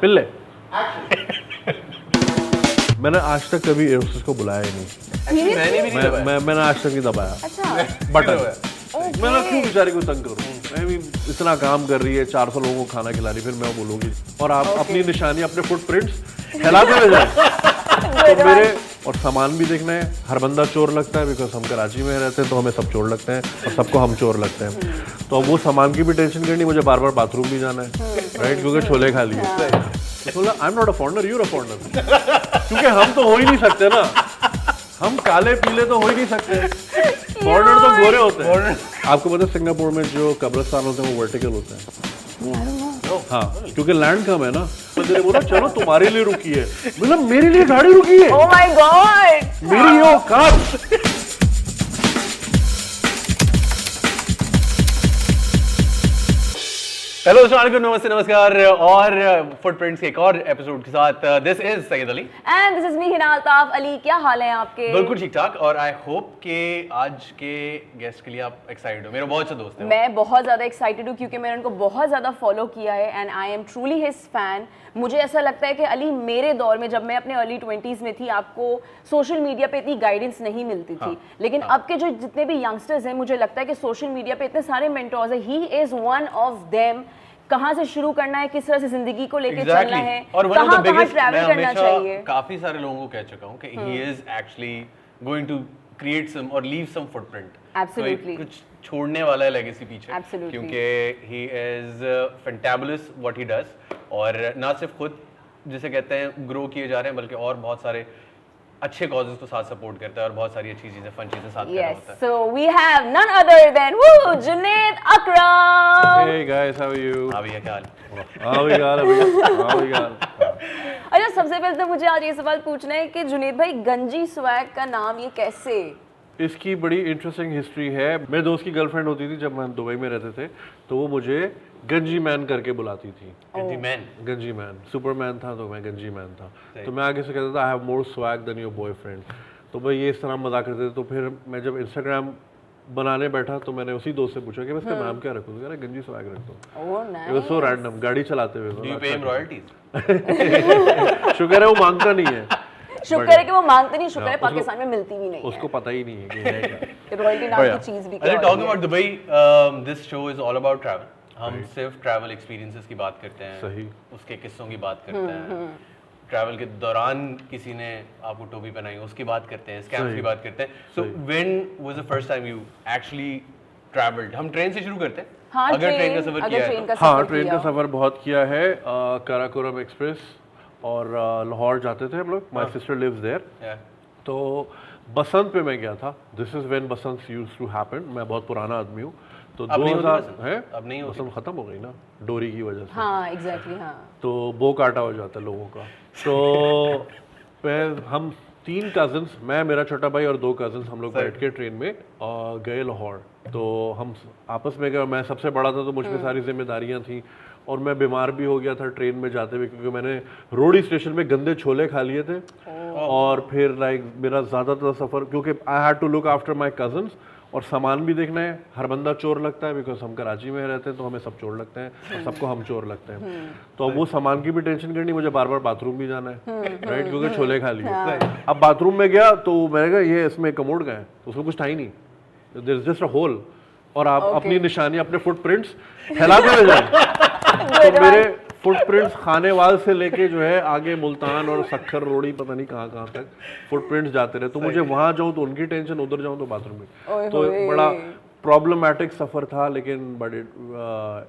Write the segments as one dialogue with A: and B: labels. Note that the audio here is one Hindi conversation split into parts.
A: पिल्ले। मैंने आज तक कभी एयरहोस्टेस को बुलाया ही नहीं।
B: मैंने भी नहीं
A: मैं, मैं मैंने आज तक नहीं दबाया।
C: अच्छा।
A: Button
C: Okay.
A: मैं ना क्यों बेचारी को तंग करूँ। मैं भी इतना काम कर रही है 400 लोगों को खाना खिला रही फिर मैं बोलूँगी और आप अपनी निशानी अपने फुटप्रिंट्स फैलाते रह जाए तो मेरे और सामान भी देखना है। हर बंदा चोर लगता है बिकॉज़ हम कराची में रहते हैं तो हमें सब चोर लगते हैं और सबको हम चोर लगते हैं। तो अब वो सामान की भी टेंशन करनी मुझे बार बार बाथरूम भी जाना है राइट क्योंकि छोले खा लिए। बोला I am not a foreigner you a foreigner क्योंकि हम तो हो ही नहीं सकते ना। हम काले पीले तो हो ही नहीं सकते। फॉरनर तो गोरे होते हैं। आपको पता है सिंगापुर में जो कब्रस्तान होते हैं वो वर्टिकल होते हैं। हाँ क्योंकि लैंड कम है ना। तो मैंने बोला चलो तुम्हारे लिए रुकी है। मतलब मेरे लिए गाड़ी रुकी है।
C: Oh my god!
A: मेरी ये औकात
B: हेलो अस्सलाम नमस्ते नमस्कार और फुटप्रिंट्स के एक और एपिसोड के साथ this is Syed Ali
C: And this is me Hina Altaf Ali क्या हाल है आपके?
B: बिल्कुल ठीक ठाक और आई होप कि आज के गेस्ट के लिए आप एक्साइटेड हो। मेरे बहुत से दोस्त हैं
C: मैं बहुत ज़्यादा एक्साइटेड हूँ क्योंकि मैंने उनको बहुत ज़्यादा फॉलो किया है and I am truly his fan मुझे ऐसा लगता है कि अली मेरे दौर में जब मैं अपने अर्ली ट्वेंटीज़ में थी आपको सोशल मीडिया पे इतनी गाइडेंस नहीं मिलती थी। लेकिन अब के जो जितने भी यंगस्टर्स हैं मुझे लगता है कि सोशल मीडिया पे इतने सारे मेंटोर्स हैं। He is one of them कहाँ से शुरू करना है किस तरह से ज़िंदगी को लेके चलना है
B: और
C: कहाँ कहाँ ट्रैवल
B: मैं
C: करना
B: हमेशा
C: चाहिए
B: काफ़ी सारे लोगों को कह चुका हूँ कि he is actually going to create some और लीव सम फुटप्रिंट
C: Absolutely.
B: कुछ छोड़ने वाला है लेगेसी पीछे
C: Absolutely.
B: क्योंकि he is fantabulous what he does और ना सिर्फ़ खुद जिसे कहते हैं ग्रो किए जा रहे हैं बल्कि और बहुत सारे अच्छे कॉजेज को साथ सपोर्ट करता है और बहुत सारी अच्छी चीज़ें फन चीज़ें साथ
C: Yes,
B: होता है।
C: so we have none other than woo, Junaid Akram.
A: Hey guys, how are you?
B: हाँ भैया क्या हाल
A: हाँ भी गाल अभी हाँ भी गाल
C: अच्छा सबसे पहले तो मुझे आज ये सवाल पूछना है कि जुनेद भाई गंजी स्वैग का नाम ये कैसे?
A: इसकी बड़ी इंटरेस्टिंग हिस्ट्री है। मेरे दोस्त की गर्लफ्रेंड होती थी जब हम दुबई में रहते थे तो वो मुझे गंजी मैन करके बुलाती थी।
B: G man?
A: गंजी मैन। सुपरमैन था तो मैं गंजी मैन था। तो मैं आगे से कहता था I have more swag than your boyfriend तो भाई ये इस तरह मज़ाक करते थे। तो फिर मैं जब इंस्टाग्राम बनाने बैठा तो मैंने उसी दोस्त से पूछा कि मैं इसका नाम क्या रखूँ? तो गंजी स्वैग रख दो सो रैंडम गाड़ी चलाते हुए
B: do you pay him royalties
A: शुक्र है वो माँगता नहीं है।
C: शुक्र है कि वो मांगते नहीं शुक्र है पाकिस्तान में मिलती भी नहीं
A: उसको पता ही नहीं है कि है
C: है रॉयल्टी नाम की चीज़ भी
B: अच्छा
C: क्या
B: टॉकिंग
C: है।
B: About Dubai this show is all about travel हम सिर्फ़ ट्रैवल एक्सपीरियंसेस की बात करते हैं
A: सही।
B: उसके किस्सों की बात करते
C: हम्म,
B: हैं ट्रैवल के दौरान किसी ने आपको टोपी पहनाई उसकी बात करते हैं स्कैम्स की बात करते हैं। So when was the first time you actually travelled हम ट्रेन से शुरू करते हैं।
C: हाँ
B: अगर ट्रेन का सफ़र किया है
C: ट्रेन
B: तो।
C: का
A: हाँ
C: सफ़र
A: ट्रेन का सफ़र बहुत किया है। काराकोरम एक्सप्रेस और लाहौर जाते थे हम लोग। माय सिस्टर लिव्स देयर तो बसंत पे मैं गया था। This is when Basant used to happen मैं बहुत पुराना आदमी हूँ। तो
B: अब नहीं होती
A: 2000
B: बसंत?
A: है?
B: अब नहीं होती।
A: बसंत खत्म हो गई ना डोरी की वजह से।
C: हाँ एग्जैक्टली हाँ।
A: तो बो काटा हो जाता है लोगों का। तो मैं हम तीन कजन्स मैं मेरा छोटा भाई और दो कजन्स हम लोग बैठ के ट्रेन में अ, गए लाहौर। तो हम आपस में गए मैं सबसे बड़ा था तो मुझ पे सारी जिम्मेदारियाँ थी। और मैं बीमार भी हो गया था ट्रेन में जाते हुए क्योंकि मैंने रोडी स्टेशन में गंदे छोले खा लिए थे। और फिर लाइक मेरा ज़्यादातर सफ़र क्योंकि I had to look after my cousins और सामान भी देखना है। हर बंदा चोर लगता है बिकॉज़ हम कराची में रहते हैं तो हमें सब चोर लगते हैं और सबको हम चोर लगते हैं। तो अब वो सामान की भी टेंशन करनी मुझे बार बार बाथरूम भी जाना है। राइट क्योंकि छोले खा लिए। अब बाथरूम में गया तो मैंने कहा ये इसमें कमोड है तो उसमें कुछ था ही नहीं। There is just a hole और आप अपनी निशानी अपने फुटप्रिंट्स फैलाते रह जाए। तो मेरे फुटप्रिंट्स खानेवाल से लेके जो है आगे मुल्तान और सखर रोड़ी पता नहीं कहाँ कहाँ तक फुटप्रिंट्स जाते रहे। तो मुझे वहाँ जाऊँ तो उनकी टेंशन उधर जाऊँ तो बाथरूम में। तो। बड़ा प्रॉब्लमेटिक सफ़र था लेकिन बट इट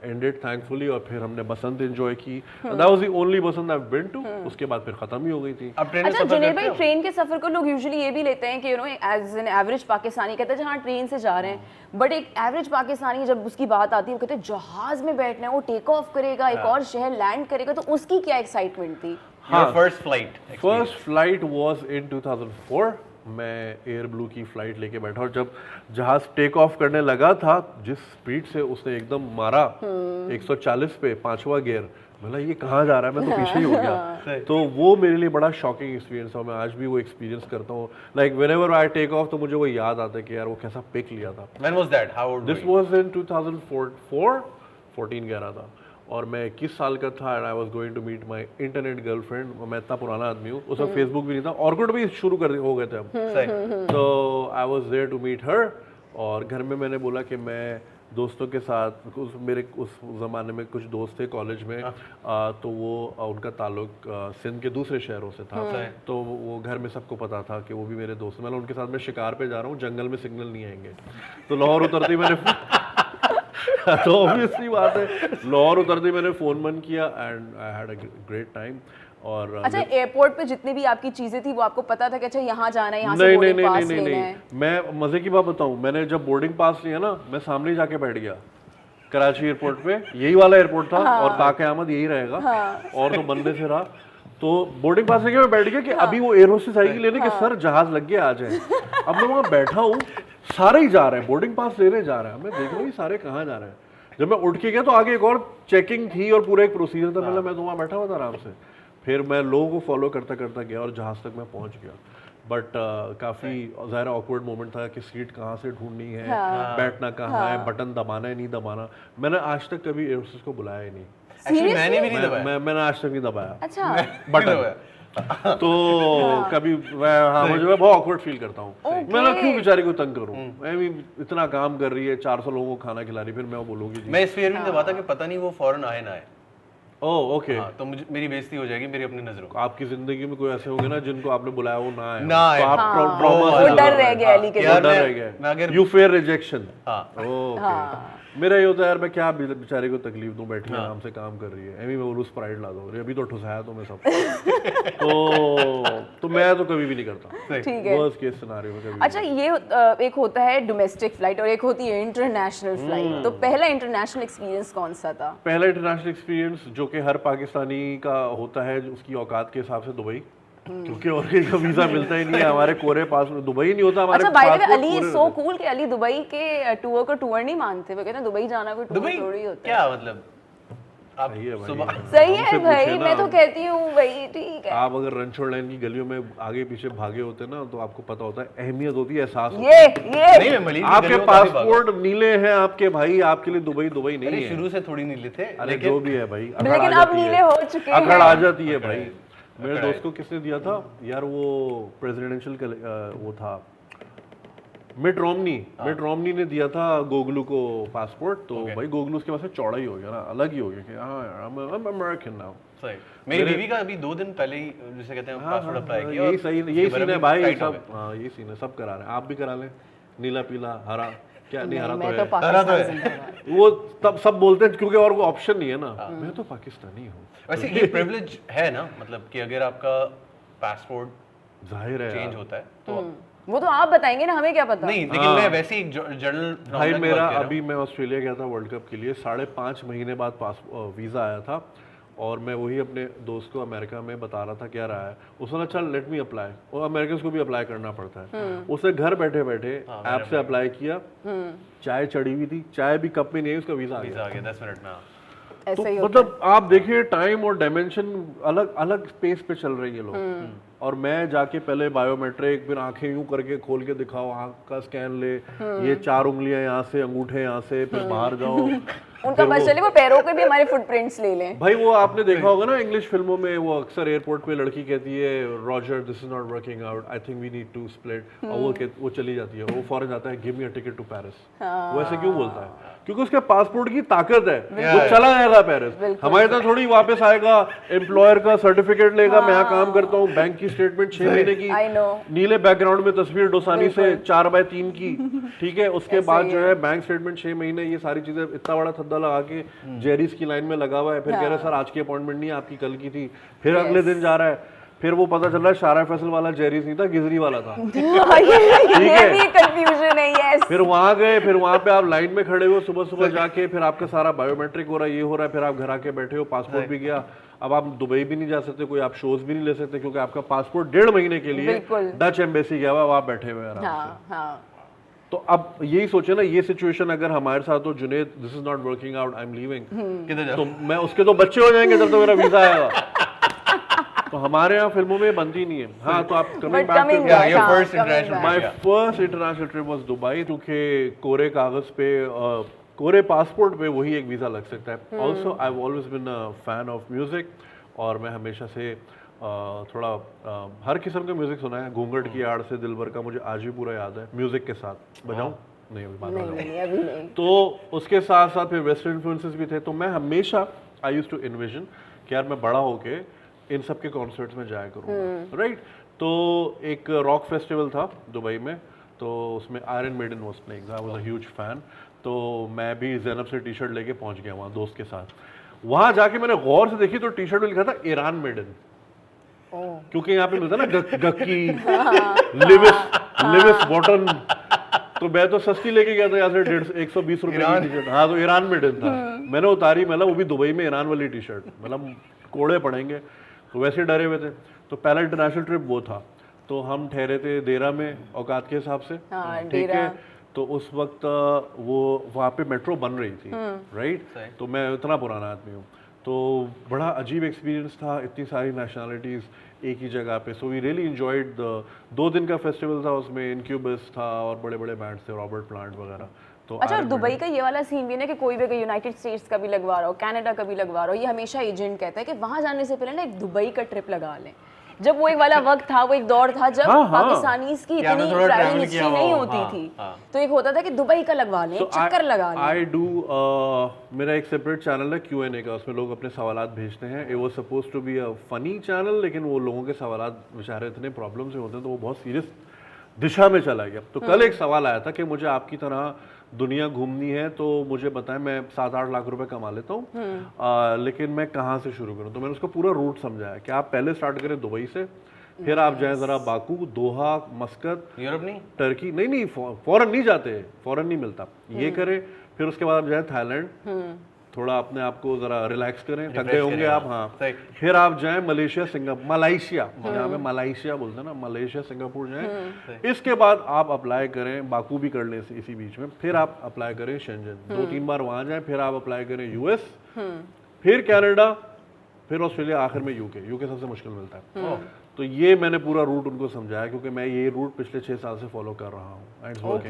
A: एंडेड थैंकफुली और फिर हमने बसंत एंजॉय की। That was the only Basant I been to उसके बाद फिर खत्म ही हो गई थी।
B: अब ट्रेन
C: अच्छा
B: सफ़र
C: जुनेद भाई ट्रेन के सफ़र को लोग यूजुअली ये भी लेते हैं कि you know as an average Pakistani कहते हैं जहाँ ट्रेन से जा रहे हैं। बट एक एवरेज पाकिस्तानी जब उसकी बात आती है वो कहते हैं जहाज़ में बैठना है वो टेक ऑफ़ करेगा एक और शहर लैंड करेगा तो उसकी क्या एक्साइटमेंट थी?
B: First flight
A: first flight was in 2004 मैं एयर ब्लू की फ़्लाइट लेके बैठा और जब जहाज़ टेक ऑफ़ करने लगा था जिस स्पीड से उसने एकदम मारा 140 पे पांचवा गियर बोला ये कहाँ जा रहा है? मैं तो पीछे ही हो गया। तो वो मेरे लिए बड़ा शॉकिंग एक्सपीरियंस था मैं आज भी वो एक्सपीरियंस करता हूँ। Like whenever I take off तो मुझे वो याद आता है कि यार वो कैसा पिक लिया था।
B: When was that how old
A: this was in 2004 14 कह रहा था। और मैं 21 साल का था and I was going to meet my internet girlfriend मैं इतना पुराना आदमी हूँ। उस वक्त फेसबुक भी नहीं था ऑर्कुट भी शुरू कर हो गए थे हम तो I was there to meet her और घर में मैंने बोला कि मैं दोस्तों के साथ उस मेरे उस ज़माने में कुछ दोस्त थे कॉलेज में आ, तो वो आ, उनका ताल्लुक सिंध के दूसरे शहरों से था। तो वो घर में सबको पता था कि वो भी मेरे दोस्त हैं। मतलब उनके साथ मैं शिकार पे जा रहा हूँ जंगल में सिग्नल नहीं आएँगे। तो लाहौर उतरते ही मैंने तो ऑब्वियसली बात है। लाहौर उतरते ही मैंने फ़ोन बंद किया and I had a great time और
C: अच्छा एयरपोर्ट पे जितनी भी आपकी चीज़ें थी वो आपको पता था कि अच्छा यहाँ जाना है यहाँ से
A: नहीं नहीं
C: बोर्डिंग
A: नहीं
C: पास
A: नहीं नहीं
C: है
A: नहीं। मैं मज़े की बात बताऊँ मैंने जब बोर्डिंग पास लिया ना मैं सामने जाके बैठ गया कराची एयरपोर्ट पे। यही वाला एयरपोर्ट था
C: हाँ।
A: और ताके अहमद यही रहेगा। और तो बंदे से रहा। तो बोर्डिंग पास लेके मैं बैठ गया कि हाँ। अभी वो एयर होस्टेस आएगी लेने
C: हाँ।
A: कि सर जहाज़ लग गया आ जाए। अब मैं वहाँ बैठा हूँ सारे ही जा रहे हैं बोर्डिंग पास लेने जा रहे हैं। मैं देख रहा हूँ सारे कहाँ जा रहे हैं। जब मैं उठ के गया तो आगे एक और चेकिंग थी और पूरा एक प्रोसीजर था। मतलब मैं तो वहाँ बैठा हुआ था आराम से। फिर मैं लोगों को फॉलो करता करता गया और जहाज़ तक मैं पहुँच गया। बट uh, काफ़ी ज़ाहिर ऑकवर्ड मोमेंट था कि सीट कहाँ से ढूंढनी है बैठना कहाँ है। बटन दबाना है नहीं दबाना। मैंने आज तक कभी एयर को बुलाया ही नहीं।
B: एक्चुअली मैंने भी नहीं दबाया।
A: मैं मैंने आज तक नहीं दबाया।
C: अच्छा।
A: बटन तो कभी मैं हाँ मुझे मैं बहुत ऑकवर्ड फील करता हूँ। मैं ना क्यों बेचारी को तंग करूँ? मैं भी इतना काम कर रही है 400 लोगों को खाना खिला रही है, फिर मैं बोलूँगी
B: मैं इस फेयर में दबाता कि पता नहीं वो फॉरन आए ना आए।
A: ओह ओके
B: हाँ तो मुझे मेरी बेइज्जती हो जाएगी मेरी अपनी नज़रों
A: आपकी ज़िंदगी में कोई ऐसे होंगे ना जिनको आपने बुलाया वो ना आए।
B: ना आए।
A: तो आप
C: हाँ।
A: ट्रॉमा से
C: डर रह गया अली के
A: डर रह गए यू फेयर रिजेक्शन
B: हाँ।
A: ओके मेरा ये होता है यार मैं क्या बेचारे को तकलीफ़ दूँ बैठी आराम से काम कर रही है। एमी मैं बोलूँ स्प्राइट ला दो। अरे अभी तो ठुसाया तो मैं सब। तो तो मैं तो कभी भी नहीं करता।
C: ठीक है।
A: वर्स्ट केस सिनेरियो में कभी
C: अच्छा ये एक होता है डोमेस्टिक फ़्लाइट और एक होती है इंटरनेशनल फ़्लाइट तो पहला इंटरनेशनल एक्सपीरियंस कौन सा था?
A: पहला इंटरनेशनल एक्सपीरियंस जो कि हर पाकिस्तानी का होता है उसकी औकात के हिसाब से दुबई। क्योंकि और कहीं का वीज़ा मिलता ही नहीं है हमारे कोरे पास में दुबई नहीं होता हमारे
C: अच्छा बाय द वे अली
A: पूरे
C: सो कूल कि अली दुबई के टूर को टूर नहीं मानते वो कहते हैं दुबई जाना कोई टूर थोड़ी होता है।
B: क्या मतलब? आप
A: सही है भाई।
C: सही है भाई मैं तो कहती हूँ भाई ठीक है।
A: आप अगर रणछोड़ लाइन की गलियों में आगे पीछे भागे होते ना तो आपको पता होता है अहमियत होती है एहसास होता है।
B: नहीं
C: ये ये
B: की
A: आपके। पासपोर्ट नीले हैं आपके भाई आपके लिए दुबई दुबई नहीं है।
B: शुरू से थोड़ी नीले थे
A: अरे जो भी है भाई
C: लेकिन
A: आ
C: अब
A: जाती
C: नीले
A: है।
C: हो चुके
A: अकड़ आ जाती है भाई। मेरे
B: है।
A: दोस्त को किसने दिया था? यार वो प्रेसिडेंशियल वो था। मिट रोमनी।
B: हाँ।
A: मिट रोमनी ने दिया था गोगलू को पासपोर्ट तो okay. भाई गोगलू उसके पास चौड़ा ही हो गया ना अलग ही हो गया कि हाँ यार आई अमेरिकन नाउ
B: सही। मेरी बीवी का अभी दो दिन पहले ही जिसे कहते हैं पासपोर्ट अप्लाई किया
A: हाँ, यही सही यही सीन है भाई सब हाँ यही सीन है सब करा रहे हैं। आप भी करा लें नीला पीला हरा। क्या नहीं हरा तो
C: तो
A: है।
B: हरा तो है।
A: वो तब सब बोलते हैं क्योंकि और कोई ऑप्शन नहीं है ना।
B: हाँ।
A: मैं तो पाकिस्तानी हूँ।
B: वैसे ये प्रिविलेज है ना मतलब कि अगर आपका पासपोर्ट
A: ज़ाहिर है
B: चेंज होता है तो
C: वो तो आप बताएँगे ना हमें क्या पता?
B: नहीं लेकिन मैं वैसे ही जर्नल
A: भाई मेरा अभी मैं ऑस्ट्रेलिया गया था वर्ल्ड कप के लिए। साढ़े पाँच महीने बाद पास वीज़ा आया था। और मैं वही अपने दोस्त को अमेरिका में बता रहा था क्या रहा है उसने चल लेट मी अप्लाई और अमेरिकन को भी अप्लाई करना पड़ता है। उसने घर बैठे बैठे ऐप से अप्लाई किया। चाय चढ़ी हुई थी चाय भी कप में नहीं उसका वीज़ा आ गया।
B: वीज़ा आ गया 10 मिनट में हाँ।
C: ऐसा ही
A: तो मतलब आप देखिए टाइम और डायमेंशन अलग अलग स्पेस पे चल रही है लोग।
C: हम्म।
A: और मैं जाके पहले बायोमेट्रिक फिर आँखें यूँ करके खोल के दिखाओ आँख का स्कैन ले।
C: हम्म।
A: ये चार उंगलियाँ यहाँ से अंगूठे यहाँ से फिर बाहर जाओ।
C: उनका बस चले वो पैरों के भी हमारे फुटप्रिंट्स ले लें।
A: भाई वो आपने देखा होगा ना इंग्लिश फ़िल्मों में वो अक्सर एयरपोर्ट पे लड़की कहती है Roger this is not working out I think we need to split और वो कह- वो चली जाती है वो फ़ौरन जाता है give me a ticket to Paris वो ऐसे क्यों बोलता है? क्योंकि उसके पासपोर्ट की ताकत है। वो चला जाएगा पेरिस हमारे तरह थोड़ी वापस आएगा एम्प्लॉयर का सर्टिफिकेट लेगा मैं यहाँ काम करता हूँ बैंक की स्टेटमेंट छह महीने की।
C: आई नो
A: नीले बैकग्राउंड में तस्वीर डोसानी से चार बाय तीन की। ठीक है उसके बाद जो है। बैंक स्टेटमेंट छह महीने ये सारी चीज़ें इतना बड़ा थद्दा लगा के जेरीज की लाइन में लगा हुआ है फिर कह रहे सर आज की अपॉइंटमेंट नहीं आपकी कल की थी। फिर अगले दिन जा रहा है फिर वो पता चल रहा है शारा फैसल वाला जेरीज नहीं था गिजरी वाला था।
C: ये ये
A: है।
C: कंफ्यूजन है यस
A: फिर वहाँ गए फिर वहाँ पे आप लाइन में खड़े हो सुबह सुबह जाके फिर आपका सारा बायोमेट्रिक हो रहा है ये हो रहा है फिर आप घर आके बैठे हो पासपोर्ट भी गया। अब आप दुबई भी नहीं जा सकते कोई आप शोज़ भी नहीं ले सकते क्योंकि आपका पासपोर्ट डेढ़ महीने के लिए। डच एम्बेसी गया हुआ है, वहाँ बैठे हुए हैं
C: हाँ हाँ।
A: तो अब यही सोचे ना ये सिचुएशन अगर हमारे साथ हो Junaid this is not working out I am leaving तो मैं उसके तो बच्चे हो जाएँगे जब तो मेरा वीज़ा आएगा तो हमारे यहाँ फ़िल्मों में बनती नहीं है। हाँ तो आप कमिंग बैक
C: हाँ, back.
A: My first international trip was Dubai क्योंकि कोरे कागज़ पे कोरे पासपोर्ट पे वही एक वीज़ा लग सकता है। Also I always been a fan of music और मैं हमेशा से अ, थोड़ा हर किस्म का म्यूज़िक सुना है। घूंघट की आड़ से दिल भर का मुझे आज भी पूरा याद है। म्यूज़िक के साथ। बजाऊं नहीं अभी
C: नहीं नहीं अभी नहीं।
A: तो उसके साथ साथ फिर वेस्टर्न इन्फ्लुएंसेस भी थे। तो मैं हमेशा आई यूज़ टू इन्विजन कि यार मैं बड़ा होके इन सब के कॉन्सर्ट्स में जाया करूँगा। राइट तो एक रॉक फेस्टिवल था दुबई में। तो उसमें Iron Maiden was playing I was a huge fan तो मैं भी जैनब से टी शर्ट लेके पहुँच गया वहाँ दोस्त के साथ। वहाँ जाके मैंने गौर से देखी तो टी शर्ट में लिखा था ईरान मेडन क्योंकि यहाँ पे मिलता है ना गक, गक्की लिविस लिविस बॉटन। तो मैं तो सस्ती लेके गया था यहाँ से डेढ़ एक सौ बीस रुपए की टी शर्ट हाँ तो ईरान मेडन था। मैंने उतारी मतलब वो भी दुबई में ईरान वाली टी शर्ट मतलब कोड़े पड़ेंगे। तो वैसे डरे हुए थे। तो पहला इंटरनेशनल ट्रिप वो था। तो हम ठहरे थे देरा में औकात के हिसाब से।
C: हाँ,
A: ठीक है? तो उस वक्त वो वहाँ पे मेट्रो बन रही थी। राइट तो मैं इतना पुराना आदमी हूँ। तो बड़ा अजीब एक्सपीरियंस था इतनी सारी नेशनलिटीज़ एक ही जगह पे। So we really enjoyed the दो दिन का फेस्टिवल था उसमें इनक्यूबस था और बड़े बड़े बैंड थे रॉबर्ट प्लांट वगैरह। तो
C: अच्छा और दुबई का ये वाला सीन भी ना कि कोई भी अगर यूनाइटेड स्टेट्स का भी लगवा रहा हो कनाडा का भी लगवा रहा हो ये हमेशा एजेंट कहता है कि वहाँ जाने से पहले ना एक दुबई का ट्रिप लगा लें। जब वो एक वाला वक्त था वो एक दौर था जब
A: हाँ, हाँ।
C: पाकिस्तानीज की इतनी ट्रैवलिंग हिस्ट्री नहीं होती
B: हाँ,
C: थी।
B: हाँ।
C: तो एक होता था कि दुबई का लगवा लें एक चक्कर लगा लें।
A: आई डू मेरा एक सेपरेट चैनल है क्यू एन ए का उसमें लोग अपने सवाल भेजते हैं। It was supposed to be a funny channel लेकिन वो लोगों के सवाल बेचारे इतने प्रॉब्लम से होते हैं तो वो बहुत सीरियस दिशा में चला गया। तो कल एक सवाल आया था कि मुझे आपकी तरह दुनिया घूमनी है तो मुझे बताएँ मैं सात आठ लाख रुपए कमा लेता हूँ। लेकिन मैं कहाँ से शुरू करूँ? तो मैंने उसको पूरा रूट समझाया कि आप पहले स्टार्ट करें दुबई से फिर आप जाएँ ज़रा बाकू दोहा मस्कत
B: यूरोप नहीं?
A: टर्की नहीं नहीं फॉरन नहीं जाते फॉरन नहीं मिलता। ये करें फिर उसके बाद आप जाए थाईलैंड। थोड़ा अपने आप को जरा रिलैक्स करें थक गए होंगे आप हाँ। फिर आप जाएँ मलेशिया सिंगापुर मलाइशिया जहाँ पे मलाइशिया बोलते हैं ना मलेशिया सिंगापुर जाएँ। इसके बाद आप अप्लाई करें बाकू भी कर लें इसी- इसी बीच में। फिर आप अप्लाई करें शेंजन दो तीन बार वहाँ जाएँ फिर आप अप्लाई करें यूएस फिर कैनेडा फिर ऑस्ट्रेलिया आखिर में यूके यूके सबसे मुश्किल मिलता है। तो ये मैंने पूरा रूट उनको समझाया क्योंकि मैं ये रूट पिछले छह साल से फॉलो कर रहा हूँ out.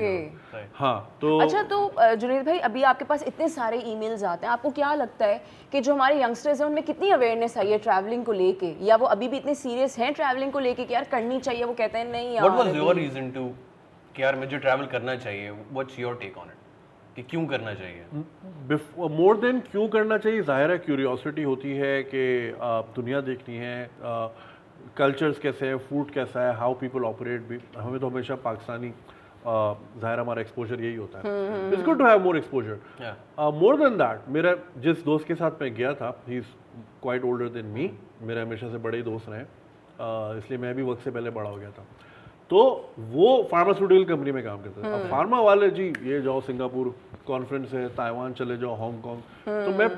A: हाँ तो
C: अच्छा तो जुनैद भाई अभी आपके पास इतने सारे ईमेल्स आते हैं आपको क्या लगता है कि जो हमारे यंगस्टर्स हैं उनमें कितनी अवेयरनेस आई है ट्रैवलिंग को लेके? या वो अभी भी इतने सीरियस हैं ट्रैवलिंग को लेके कि यार करनी चाहिए वो कहते हैं नहीं
B: what was
C: your
B: reason to कि यार मुझे ट्रैवल करना चाहिए what's your take on it कि क्यों करना चाहिए?
A: मोर देन क्यों करना चाहिए ज़ाहिर है क्यूरियोसिटी होती है कि आ, दुनिया देखनी है कल्चर्स कैसे हैं फ़ूड कैसा है हाउ पीपल ऑपरेट भी हमें तो हमेशा पाकिस्तानी ज़ाहिर हमारा एक्सपोजर यही होता है। It's good to have more exposure more than that मेरा जिस दोस्त के साथ मैं गया था he is quite older than me मेरे हमेशा से बड़े ही दोस्त रहे आ, इसलिए मैं भी वक्त से पहले बड़ा हो गया था। तो वो फार्मास्यूटिकल कंपनी में काम करते थे। अब फार्मा वाले जी ये जाओ सिंगापुर कॉन्फ्रेंस है ताइवान चले जाओ हांगकांग तो मैं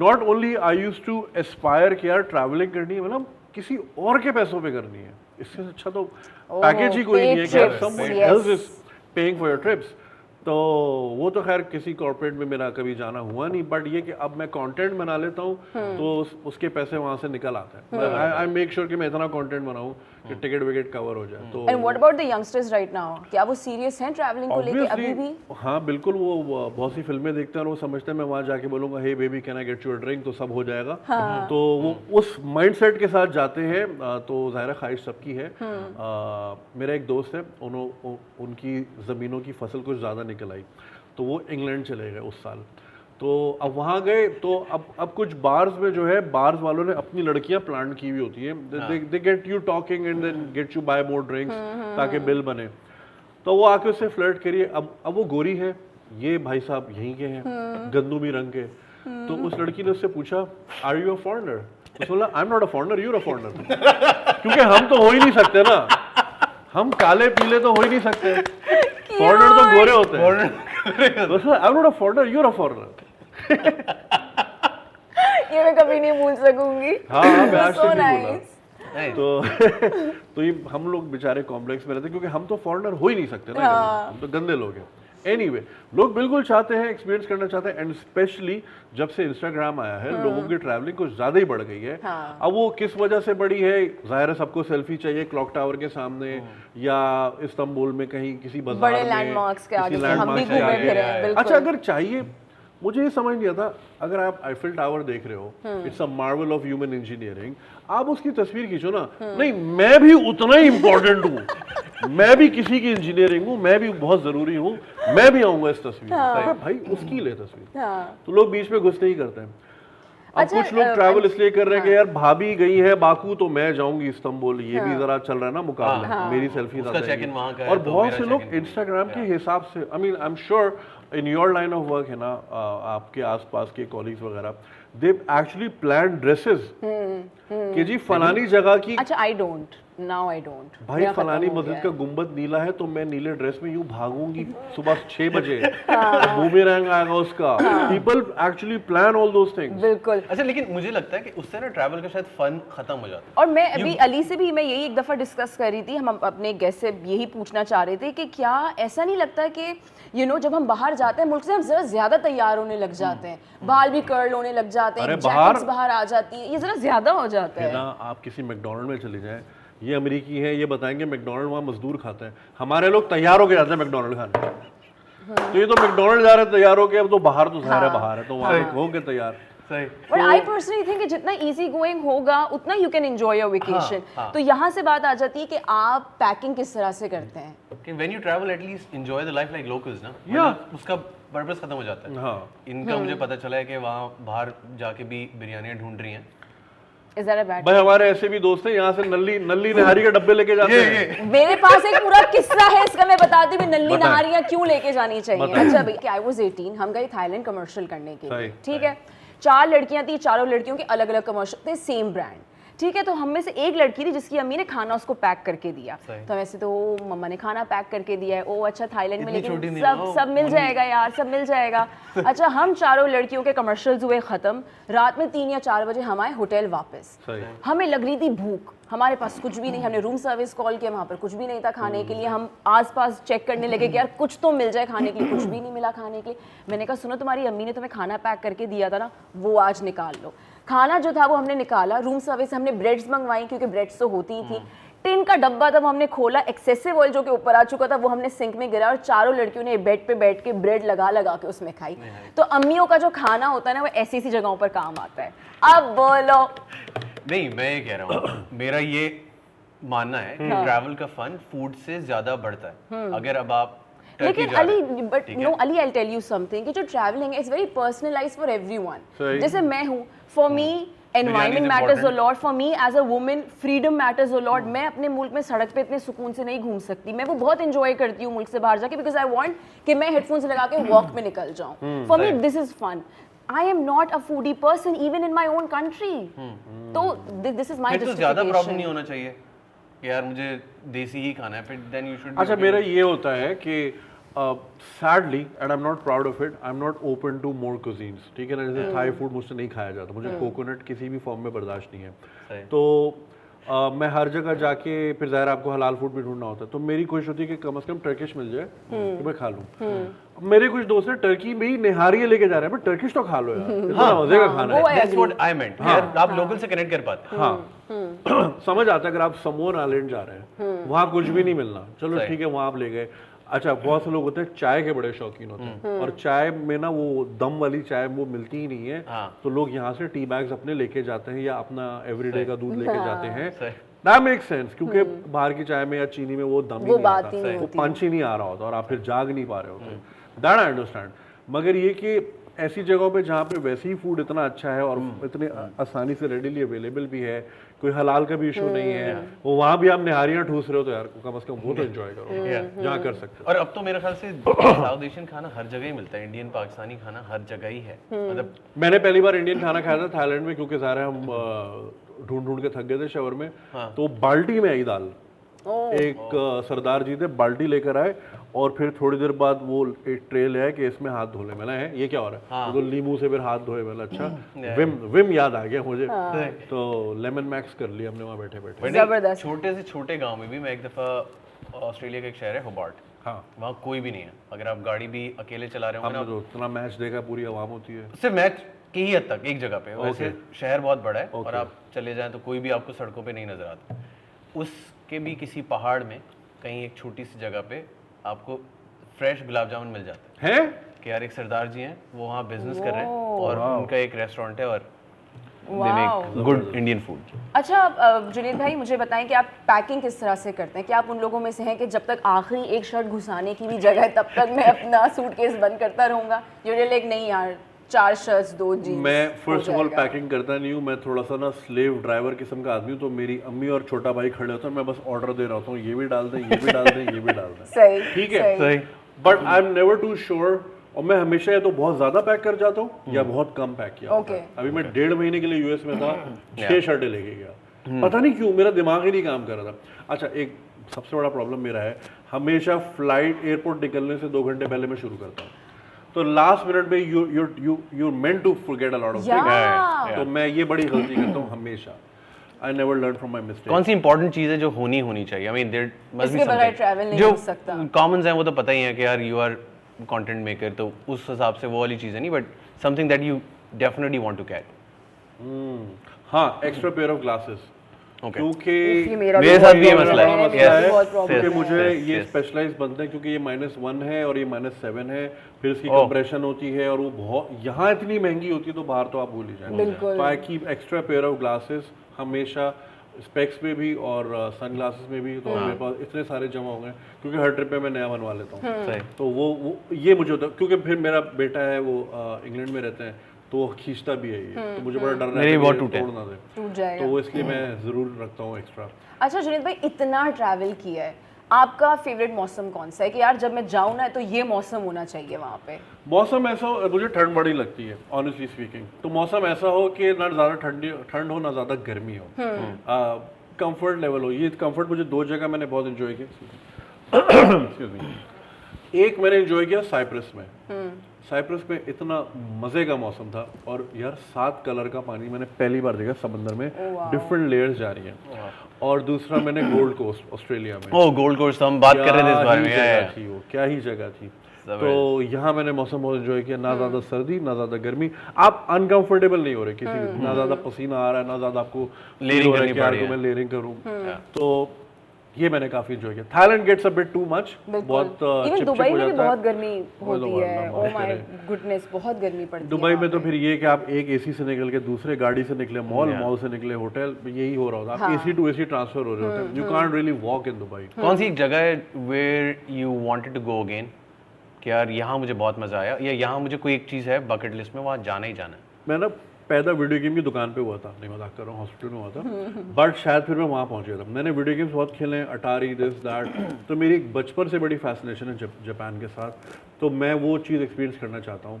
A: not only I used to aspire कि यार ट्रैवलिंग करनी है मतलब किसी और के पैसों पे करनी है। इससे अच्छा तो पैकेज ही कोई नहीं है कि else is paying for your trips तो वो तो खैर किसी कॉर्पोरेट में मेरा कभी जाना हुआ नहीं बट ये कि अब मैं कंटेंट बना लेता हूँ तो उस, उसके पैसे वहाँ से निकल आते हैं। आई मेक श्योर कि मैं इतना कंटेंट बनाऊँ कि टिकट विकेट कवर हो जाए तो
C: and what about the youngsters right now क्या वो सीरियस हैं ट्रैवलिंग को लेके अभी भी?
A: हाँ बिल्कुल वो वो बहुत सी फ़िल्में देखते हैं और वो समझते हैं मैं वहाँ जाके बोलूँगा hey baby can I get you drink तो सब हो जाएगा। तो वो उस माइंडसेट के साथ जाते हैं तो ज़ाहिर है ख्वाहिश सबकी है। आ, मेरा एक दोस्त है उन्होंने उनकी ज़मीनों की फ़सल कुछ ज़्यादा निकल आई तो वो इंग्लैंड चले गए उस साल। तो अब वहाँ गए तो अब अब कुछ बार्स में जो है बार्स वालों ने अपनी लड़कियाँ प्लांट की हुई होती है। They get you talking and then get you buy more drinks ताकि बिल बने। तो वो आके उससे फ्लर्ट करिए। अब अब वो गोरी है। ये भाई साहब यहीं के हैं गंदुमी रंग के। तो उस लड़की ने उससे पूछा आर यू अ फॉरनर तो बोला I am not a foreigner you a foreigner क्योंकि हम तो हो ही नहीं सकते ना। हम काले पीले तो हो ही नहीं सकते। फॉरनर तो गोरे होते हैं। I am not a foreigner you a foreigner
C: ये मैं कभी नहीं भूल सकूँगी।
A: हाँ हाँ मैं
C: so nice.
B: नहीं
A: तो तो ये हम लोग बेचारे कॉम्प्लेक्स में रहते क्योंकि हम तो फॉरनर हो ही नहीं सकते ना कभी। हम तो गंदे लोग हैं। एनीवे लोग बिल्कुल चाहते हैं एक्सपीरियंस करना चाहते हैं एंड स्पेशली जब से इंस्टाग्राम आया है लोगों की ट्रैवलिंग कुछ ज़्यादा ही बढ़ गई है।
C: हाँ।
A: अब वो किस वजह से बढ़ी है? ज़ाहिर है सबको सेल्फी चाहिए क्लॉक टावर के सामने या इस्तांबुल में कहीं किसी बाज़ार
C: बड़े
A: में
C: landmarks के आगे। हैं,
A: अच्छा अगर चाहिए मुझे ये समझ नहीं आता अगर आप आईफिल टावर देख रहे हो it's a marvel of human engineering आप उसकी तस्वीर खींचो ना। नहीं मैं भी उतना ही इंपॉर्टेंट हूँ। मैं भी किसी की इंजीनियरिंग हूँ मैं भी बहुत ज़रूरी हूँ मैं भी आऊँगा इस तस्वीर में। भाई उसकी ले तस्वीर।
C: हाँ।
A: तो लोग बीच में घुसते ही करते हैं। अब
C: अच्छा,
A: कुछ लोग ट्रैवल इसलिए कर रहे हैं कि यार भाभी गई है बाकू तो मैं जाऊँगी इस्तांबुल। ये भी जरा चल रहा है ना मुकाबला। मेरी सेल्फी
B: है,
A: और
B: तो
A: बहुत से लोग इंस्टाग्राम के हिसाब से I mean I am sure in your line of work है ना आपके आसपास के कॉलिग्स वगैरह दे एक्चुअली प्लान ड्रेसेस कि जी फलानी जगह की
C: अच्छा I don't know I don't
A: भाई फलानी मस्जिद का गुंबद नीला है तो मैं नीले ड्रेस में यूँ भागूँगी सुबह छह बजे। बूमेरैंग आएगा उसका। People actually plan all those things
C: बिल्कुल।
B: अच्छा लेकिन मुझे लगता है कि उससे ना ट्रैवल का शायद फन खत्म हो जाता है।
C: और मैं अभी अली से भी मैं यही एक दफ़ा डिस्कस कर रही थी हम अपने गेस्ट से यही पूछना चाह रहे थे कि क्या ऐसा नहीं लगता कि यू नो जब हम बाहर जाते हैं मुल्क से हम जरा ज़्यादा तैयार होने लग जाते हैं। बाल भी कर्ल होने लग जाते हैं
A: बाहर-
C: बाहर आ जाती हैं ये जरा ज़्यादा हो जाता है।
A: ना आप किसी मैकडोनल्ड में चले जाएँ ये अमेरिकी है ये बताएँगे मैकडोनल्ड वहाँ मजदूर खाते हैं। हमारे लोग तैयार होके जाते हैं मैकडोनल्ड खाने। हाँ। तो ये तो मैकडोनल्ड जा रहे हैं तैयार होके अब तो बाहर तो सारा बाहर है तो वहाँ हो। के तैयार।
C: बट आई पर्सनली थिंक जितना इजी गोइंग होगा उतना you can enjoy your vacation
B: हाँ।
C: तो यहाँ से बात आ जाती है कि आप पैकिंग किस तरह से करते हैं।
B: कि when you travel at least enjoy the life like locals ना।
A: Yeah.
B: उसका पर्पस खत्म हो जाता है।
A: हाँ।
B: इनका मुझे पता चला है कि वहाँ बाहर जाके भी बिरयानियाँ ढूंढ रही हैं।
A: भाई हमारे ऐसे भी दोस्त हैं यहाँ से नल्ली नल्ली नहारी के डब्बे लेके जाते हैं।
C: मेरे पास एक पूरा किस्सा है इसका मैं बताती हूँ नल्ली नहारियाँ क्यों लेके जानी चाहिए। अच्छा भाई आई वाज 18 हम गए थाईलैंड कमर्शियल करने के लिए। ठीक है? चार लड़कियाँ थी चारों लड़कियों के अलग अलग कमर्शियल थे सेम ब्रांड ठीक है तो हम में से एक लड़की थी जिसकी अम्मी ने खाना उसको पैक करके दिया। तो वैसे तो मम्मा ने खाना पैक करके दिया है। ओ अच्छा थाईलैंड में लेकिन सब सब मिल जाएगा यार सब मिल जाएगा। अच्छा हम चारों लड़कियों के कमर्शियल्स हुए खत्म। रात में तीन या चार बजे हम आए होटल वापस। हमें लग रही थी भूख। हमारे पास कुछ भी नहीं हमने रूम सर्विस कॉल किया वहाँ पर कुछ भी नहीं था खाने के लिए। हम आसपास चेक करने लगे कि यार कुछ तो मिल जाए खाने के लिए कुछ भी नहीं मिला खाने के लिए। मैंने कहा सुनो तुम्हारी अम्मी ने तुम्हें खाना पैक करके दिया था ना वो आज निकाल लो। खाना जो था वो हमने निकाला रूम सर्विस हमने ब्रेड्स मंगवाई क्योंकि ब्रेड्स तो होती ही थी। टिन का डब्बा तब हमने खोला एक्सेसिव ऑयल जो कि ऊपर आ चुका था वो हमने सिंक में गिरा और चारों लड़कियों ने बेड पे बैठ के ब्रेड लगा लगा के उसमें खाई। तो अम्मियों का जो खाना होता है ना वो ऐसी ऐसी जगहों पर काम आता है। अब बोलो।
B: नहीं मैं ये कह रहा हूँ मेरा ये मानना है कि
C: हाँ।
B: ट्रैवल का फन फ़ूड से ज़्यादा बढ़ता है। अगर अब आप
C: लेकिन Ali but no Ali I tell you something कि जो ट्रैवलिंग है it's very personalise for everyone जैसे मैं हूँ for me environment matters a lot for me as a woman freedom matters a lot मैं अपने मुल्क में सड़क पे इतने सुकून से नहीं घूम सकती। मैं वो बहुत इंजॉय करती हूँ मुल्क से बाहर जाके बिकॉज़ आई वांट कि मैं हेडफोन्स लगा के वॉक में निकल जाऊँ। For me this is fun I am not a foodie person even in my own country तो दिस इज़ माई
B: तो ज़्यादा प्रॉब्लम नहीं होना चाहिए कि यार मुझे देसी ही खाना है फिर देन यू शुड
A: अच्छा मेरा ये होता है कि sadly and I am not proud of it I am not open to more cuisines ठीक है ना? जैसे थाई फ़ूड मुझसे नहीं खाया जाता। मुझे कोकोनट किसी भी फॉर्म में बर्दाश्त नहीं है। तो अ, मैं हर जगह जाके फिर ज़ाहिर आपको हलाल फ़ूड भी ढूंढना होता है। तो मेरी कोशिश होती है कि कम से कम टर्किश मिल जाए तो मैं खा लूँ। मेरे कुछ दोस्त हैं टर्की में ही निहारियाँ लेके जा रहे हैं बट टर्किश तो खा लो यार। इतना मज़े का खाना है।
B: दैट्स व्हाट आई मेंट यार आप लोकल से कनेक्ट कर पाते। हाँ।
A: समझ आता है अगर आप समोन आइलैंड जा रहे हैं वहाँ कुछ भी नहीं मिलना। चलो ठीक है वहाँ आप ले गए। अच्छा बहुत से लोग होते हैं चाय के बड़े शौकीन होते हैं। और चाय में ना वो दम वाली चाय वो मिलती ही नहीं है।
B: हाँ।
A: तो लोग यहाँ से टी बैग्स अपने लेके जाते हैं या अपना एवरीडे का दूध लेके जाते हैं। दैट मेक सेंस क्योंकि बाहर की चाय में या चीनी में वो दम ही नहीं आता। वो। पंच ही नहीं आ रहा होता और आप फिर जाग नहीं पा रहे होते। दैट आई अंडरस्टैंड मगर ये कि ऐसी जगहों पे जहाँ पे वैसे ही फ़ूड इतना अच्छा है और इतने आसानी से रेडीली अवेलेबल भी है कोई हलाल का भी इशू नहीं है। वो वहाँ भी आप निहारियाँ ठूस रहे हो तो यार कम से कम वो तो एंजॉय करो। जहाँ कर सकते
B: और अब तो मेरे ख्याल से साउथ एशियन खाना हर जगह ही मिलता है। इंडियन पाकिस्तानी खाना हर जगह ही है। मतलब
A: मैंने पहली बार इंडियन खाना खाया था थाईलैंड में क्योंकि सारे हम ढूंढ ढूंढ के थक गए थे शवर में। तो बाल्टी में आई दाल। एक सरदार जी थे बाल्टी लेकर आए। और फिर थोड़ी देर बाद वो एक ट्रेल आए कि इसमें हाथ धो ले मैंने है। ये क्या हो रहा है? हाँ। तो लींबू से फिर हाथ धोए मैंने अच्छा। विम विम याद आ गया मुझे। हाँ। तो लेमन मैक्स कर लिया हमने वहाँ बैठे बैठे
C: ज़बरदस्त।
B: छोटे से छोटे गाँव में भी मैं एक दफ़ा ऑस्ट्रेलिया का एक शहर है होबार्ट
A: हाँ।
B: वहाँ कोई भी नहीं है। अगर आप गाड़ी भी अकेले चला रहे
A: हमने
B: ना
A: तो इतना मैच देखा पूरी आवाम होती है।
B: सिर्फ़ मैच की ही हद तक एक जगह पे। वैसे शहर बहुत बड़ा है और आप चले जाएँ तो कोई भी आपको सड़कों पे नहीं नज़र आता। उसके भी किसी पहाड़ में कहीं एक छोटी सी जगह पे आपको फ्रेश गुलाब जामुन मिल जाते
A: हैं।
B: है? कि यार एक सरदार जी हैं वो वहाँ बिज़नेस कर रहे हैं और उनका एक रेस्टोरेंट है और गुड इंडियन फ़ूड
C: अच्छा जुनेद भाई मुझे बताएँ कि आप पैकिंग किस तरह से करते हैं? क्या आप उन लोगों में से हैं कि जब तक आखिरी एक शर्ट घुसाने की भी जगह है तब तक मैं अपना सूटकेस बंद करता रहूँगा? यूजुअली लाइक नहीं यार चार शर्ट्स दो जीन्स
A: मैं फ़र्स्ट ऑफ़ ऑल पैकिंग करता नहीं हूँ मैं थोड़ा सा ना स्लेव ड्राइवर किस्म का आदमी हूँ तो मेरी अम्मी और छोटा भाई खड़े होते हैं मैं बस ऑर्डर दे रहा होता हूँ ये भी डाल दें ये भी डाल दें ये भी डाल दें।
C: सही
A: ठीक है?
C: सही।
A: But I am never too sure और मैं हमेशा या तो बहुत ज़्यादा पैक कर जाता हूँ या बहुत कम पैक किया।
C: Okay.
A: अभी मैं डेढ़ महीने के लिए यूएस में था छह शर्टें लेके गया। पता नहीं क्यों मेरा दिमाग ही नहीं काम कर रहा था। अच्छा एक सबसे बड़ा प्रॉब्लम मेरा है हमेशा फ़्लाइट एयरपोर्ट निकलने से दो घंटे पहले मैं शुरू करता हूँ। तो लास्ट मिनट में you you you you meant to forget a lot of
C: Yeah.
A: तो मैं ये बड़ी गलती करता हूँ हमेशा। I never learn from my mistake
B: कौन सी इंपॉर्टेंट चीज़ है जो होनी होनी चाहिए? I mean there must be
C: हो सकता।
B: जो कॉमन्स हैं वो तो पता ही है कि यार यू आर कंटेंट मेकर तो उस हिसाब से वो वाली चीज़ें नहीं but something that you definitely want to carry
A: हाँ एक्स्ट्रा पेयर ऑफ़ ग्लासेस क्योंकि
C: मेरे
B: साथ भी ये मसला
C: है,
B: है।
A: क्योंकि मुझे ये स्पेशलाइज बनते हैं क्योंकि ये माइनस वन है और ये माइनस सेवन है। फिर इसकी
B: Oh.
A: कंप्रेशन होती है और वो बहुत यहाँ इतनी महँगी होती है तो बाहर तो आप भूल ही जाएँगे।
C: बिल्कुल।
A: तो I keep extra pair of glasses हमेशा स्पेक्स में भी और सन ग्लासेस में भी तो मेरे पास इतने सारे जमा हो गए क्योंकि हर ट्रिप में मैं नया बनवा लेता हूँ। तो वो वो ये मुझे होता क्योंकि फिर मेरा बेटा है वो इंग्लैंड में रहते हैं। तो वो खींचता भी है ये। तो मुझे बड़ा डर
B: मेरे भी बहुत
A: है
B: टूटे
A: तोड़ ना दे।
C: टूट जाएगा।
A: तो वो इसलिए मैं ज़रूर रखता हूँ एक्स्ट्रा
C: अच्छा जुनेद भाई इतना ट्रैवल किया है। आपका फेवरेट मौसम कौन सा है? कि यार जब मैं जाऊँ ना तो ये मौसम होना चाहिए वहाँ पे।
A: मौसम ऐसा हो मुझे ठंड बड़ी लगती है ऑनेस्टली स्पीकिंग तो मौसम ऐसा हो कि ना ज़्यादा ठंडी ठंड हो ना ज़्यादा गर्मी हो। कंफर्ट लेवल हो। ये कंफर्ट मुझे दो जगह मैंने बहुत इन्जॉय किया। एक मैंने इन्जॉय किया साइप्रस में। साइप्रस में इतना मज़े का मौसम था और यार सात कलर का पानी मैंने पहली बार देखा समंदर में। डिफरेंट लेयर्स जा रही हैं। और दूसरा मैंने गोल्ड कोस्ट ऑस्ट्रेलिया में।
B: ओ गोल्ड कोर्स तो हम बात कर रहे थे इस
A: क्या
B: बारे
A: ही
B: में.
A: थी वो क्या ही जगह थी। तो यहाँ मैंने मौसम बहुत एंजॉय किया ना ज़्यादा सर्दी ना ज़्यादा गर्मी। आप अनकंफर्टेबल नहीं हो रहे किसी ना ज़्यादा पसीना आ रहा है ना ज़्यादा आपको है
B: करनी पड़ रही है।
A: मैं लेयरिंग करूँ। तो ये मैंने काफ़ी एंजॉय किया। Thailand gets a bit too much बहुत uh,
C: इवन दुबई में भी बहुत गर्मी
A: तो
C: होती है। ओ माय गुडनेस बहुत गर्मी पड़ती है
A: दुबई में तो फिर ये कि आप एक एसी से निकल के दूसरे गाड़ी से निकले मॉल मॉल से निकले होटल यही हो रहा होता है। आप एसी टू एसी ट्रांसफ़र हो रहे होते हैं। You can't really walk in Dubai.
B: कौन सी जगह है where you wanted to go again कि यार यहाँ मुझे बहुत मज़ा आया। या यहाँ मुझे कोई एक चीज़ है बकेट लिस्ट में वहाँ जाना ही जाना है।
A: मैं ना पैदा वीडियो गेम की दुकान पे हुआ था। नहीं मज़ाक कर रहा हूँ हॉस्पिटल में हुआ था। बट शायद फिर मैं वहाँ पहुँच गया था। मैंने वीडियो गेम्स बहुत खेले हैं अटारी दिस दैट तो मेरी एक बचपन से बड़ी फैसिनेशन है जप, जापान के साथ। तो मैं वो चीज़ एक्सपीरियंस करना चाहता हूँ।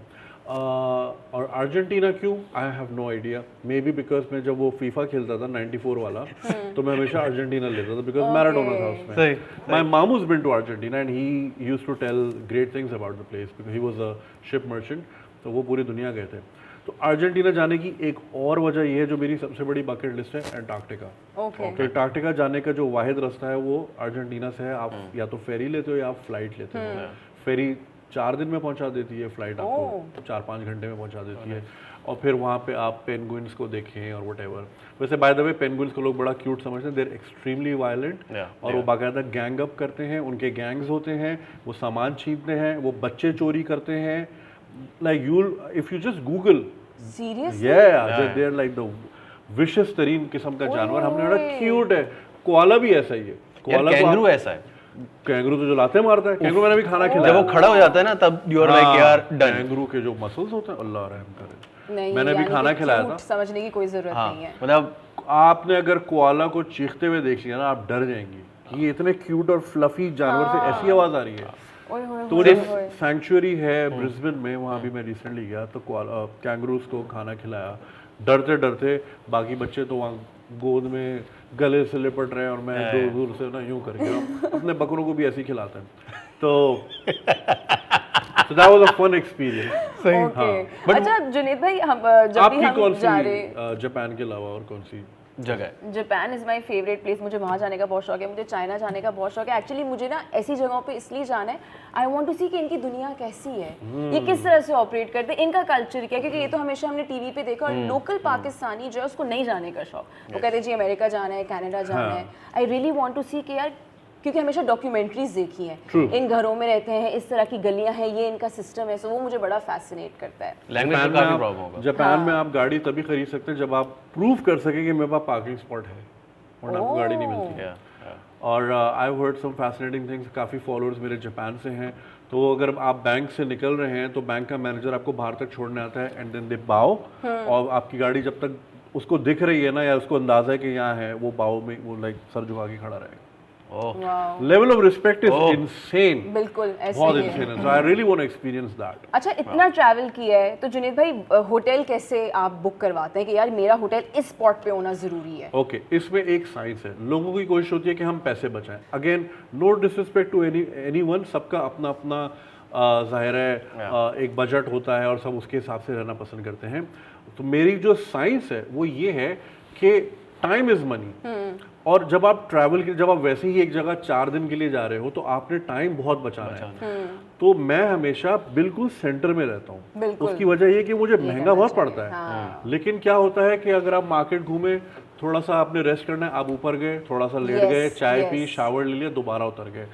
A: uh, और अर्जेंटीना क्यों? I have no idea maybe because मैं जब वो फीफा खेलता था 94 वाला तो मैं हमेशा अर्जेंटीना लेता था बिकॉज़ मैराडोना था उसमें। My mom has been to Argentina and he used to tell great things about the place because he was a ship तो वो पूरी दुनिया गए थे। तो अर्जेंटीना जाने की एक और वजह यह है जो मेरी सबसे बड़ी बकेट लिस्ट है एंटार्क्टिका
C: ओके
A: तो एंटार्क्टिका जाने का जो वाहिद रास्ता है वो अर्जेंटीना से है। आप या तो फेरी लेते हो या आप फ़्लाइट लेते हो। फेरी चार दिन में पहुँचा देती है फ़्लाइट आपको। चार पाँच घंटे में पहुँचा देती है। और फिर वहाँ पे आप पेनगुइन्स को देखें और वट वैसे बाय द वे पेनगुइन्स को लोग बड़ा क्यूट समझते हैं। देर एक्सट्रीमली वायलेंट
B: Yeah,
A: और वो बाकायदा गैंग अप करते हैं। उनके गैंग्स होते हैं। वो सामान छीनते हैं। वो बच्चे चोरी करते हैं। Like you if you just Google
C: serious
A: yeah they are like the विशेष तरीन किस्म का जानवर हमने बड़ा क्यूट है कोआला भी ऐसा ही है कोआला
B: कैंगरू
A: आप-
B: ऐसा है
A: कैंगरू तो जो लाते मारता है कैंगरू मैंने भी खाना खिलाया जब
B: वो खड़ा हो जाता है ना तब यू आर लाइक यार डन
A: कैंगरू के जो मसल्स होते हैं अल्लाह रहम करे
C: नहीं
A: मैंने भी खाना खिलाया था
C: समझने की कोई ज़रूरत
B: हाँ
C: नहीं है
B: मतलब
A: आपने अगर कोआला को चीखते हुए देख लिया ना आप डर जाएँगी कि ये इतने क्यूट और फ्लफी जानवर से ऐसी आवाज़ आ रही है
C: ओए होए
A: तो है ब्रिस्बेन में वहाँ भी मैं रिसेंटली गया तो कैंगरूज को खाना खिलाया। डरते डरते बाकी बच्चे तो वहाँ गोद में गले से लिपट रहे हैं और मैं दूर दूर से ना यूँ करके अपने बकरों को भी ऐसे ही खिलाते हैं। तो so that was a fun experience
C: okay अच्छा जुनेद भाई हम जब भी हम जा रहे
A: जापान के अलावा और कौन सी
B: जगह
C: Japan is my favourite place मुझे वहाँ जाने का बहुत शौक है मुझे चाइना जाने का बहुत शौक है। एक्चुअली मुझे ना ऐसी जगहों पे इसलिए जाना है आई वॉन्ट टू सी कि इनकी दुनिया कैसी है। hmm. ये किस तरह से ऑपरेट करते हैं इनका कल्चर क्या है? क्योंकि ये तो हमेशा हमने टीवी पे देखा और लोकल पाकिस्तानी जो है उसको नहीं जाने का शौक। वो कहते हैं जी अमेरिका जाना है कैनेडा जाना है। I really want to see कि यार क्योंकि हमेशा डॉक्यूमेंट्रीज देखी हैं।
A: True.
C: इन घरों में रहते हैं इस तरह की गलियाँ हैं ये इनका सिस्टम है सो वो मुझे बड़ा फैसिनेट करता है।
A: जापान
B: का
A: में आप
B: प्रॉब्लम होगा।
A: में आप गाड़ी तभी खरीद सकते हैं जब आप प्रूव कर सके कि मेरे पास पार्किंग स्पॉट है वरना आपको गाड़ी नहीं मिलती।
B: yeah.
A: और I heard some fascinating things काफ़ी फॉलोअर्स मेरे जापान से हैं। तो अगर आप बैंक से निकल रहे हैं तो बैंक का मैनेजर आपको बाहर तक छोड़ने आता है एंड देन दे बाओ और आपकी गाड़ी जब तक उसको दिख रही है ना या उसको अंदाज़ा है कि यहाँ है वो बाओ में वो लाइक सर झुका के खड़ा रहेगा। Level of respect is. Insane
C: बिल्कुल ऐसे
A: बहुत इनसेन है। So I really want to experience that
C: अच्छा इतना ट्रैवल किया है तो जुनेद भाई होटल कैसे आप बुक करवाते हैं कि यार मेरा होटल इस स्पॉट पे होना ज़रूरी है?
A: ओके इसमें एक साइंस है। लोगों की कोशिश होती है कि हम पैसे बचाएँ। Again no disrespect to any anyone सबका अपना अपना ज़ाहिर है एक बजट होता है और सब उसके हिसाब से रहना पसंद करते हैं। तो मेरी जो साइंस है वो ये है कि टाइम इज़ मनी और जब आप ट्रैवल के जब आप वैसे ही एक जगह चार दिन के लिए जा रहे हो तो आपने टाइम बहुत बचाना है। तो मैं हमेशा बिल्कुल सेंटर में रहता हूँ। उसकी वजह ये कि मुझे महँगा बहुत पड़ता है।
C: हाँ।
A: लेकिन क्या होता है कि अगर आप मार्केट घूमे थोड़ा सा आपने रेस्ट करना है आप ऊपर गए थोड़ा सा लेट गए चाय पी शावर ले लिया दोबारा उतर गए।